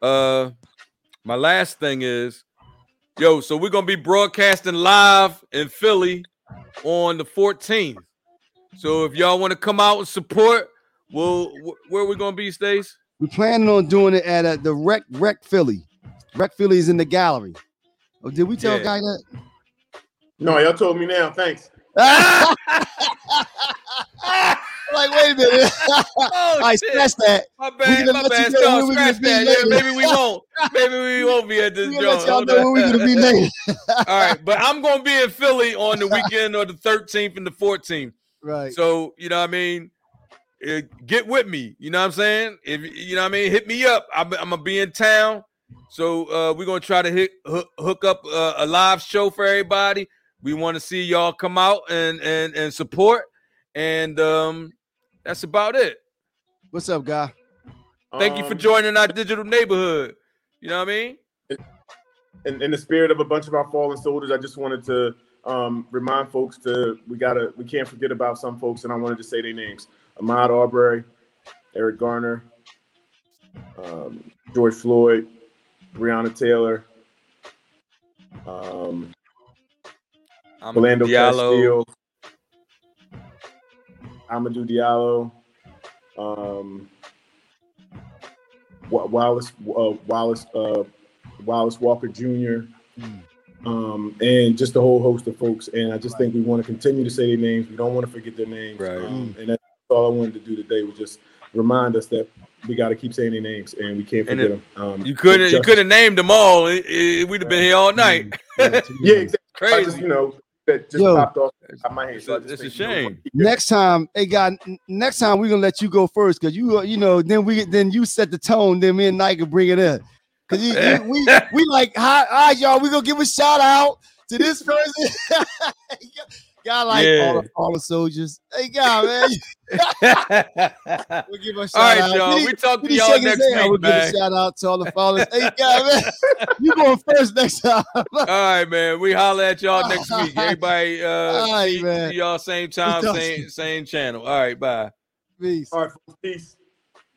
uh my last thing is, yo. So we're gonna be broadcasting live in Philly on the 14th. So if y'all want to come out and support, well, wh- where we gonna be, Stace? We're planning on doing it at uh, the Rec Rec Philly. Rec Philly is in the gallery. Oh, did we tell Yeah. Guy that? No, y'all told me now. Thanks. (laughs) like, wait a minute. (laughs) Oh, I shit. scratch that. My bad, my bad. No, scratch that. Yeah, maybe we won't. (laughs) Maybe we won't be at this joint. let y'all know we're gonna be (laughs) later. All right, but I'm gonna be in Philly on the weekend or the 13th and the 14th. Right. So you know what I mean. Uh, Get with me. You know what I'm saying? If you know what I mean, hit me up. I'm, I'm gonna be in town. So uh, we're gonna try to hit hook, hook up uh, a live show for everybody. We want to see y'all come out and and and support. And um, that's about it. What's up, Guy? Thank you for Um, joining our digital neighborhood. You know what I mean? in, in the spirit of a bunch of our fallen soldiers, I just wanted to um, remind folks to we gotta we can't forget about some folks, and I wanted to say their names: Ahmaud Arbery, Eric Garner, um, George Floyd, Breonna Taylor, um, Orlando Diallo. Castillo, Amadou Diallo, um, Wa- Wallace uh, Wallace uh, Wallace Walker Jr. Um, and just a whole host of folks. And I just think we want to continue to say their names. We don't want to forget their names. Right. Um, and that's all I wanted to do today was just remind us that we got to keep saying their names and we can't forget it- them. Um, You couldn't you could have named them all. It- it- we'd have been here all night. Yeah, exactly. (laughs) I Crazy. just, you know, that just Yo. popped off out my head. It's So just it's a think, you shame. Next time, hey God, next time we're gonna let you go first because you uh, you know then we then you set the tone, then me and Nike can bring it in. Cause you, you- we (laughs) we like hi, hi y'all, we gonna give a shout out to this person. (laughs) (laughs) God like all, Yeah. the, all the soldiers. Hey God, man, (laughs) (laughs) we'll give a shout all right, out. y'all. Did he- We talk to y'all next hand? week, We'll give a shout out to all the followers. Hey (laughs) God, man, you going first next time. All right, man. We holler at y'all next week. Everybody, uh, All right, see, man. see y'all same time, same same channel. All right, bye. Peace. All right, folks, peace.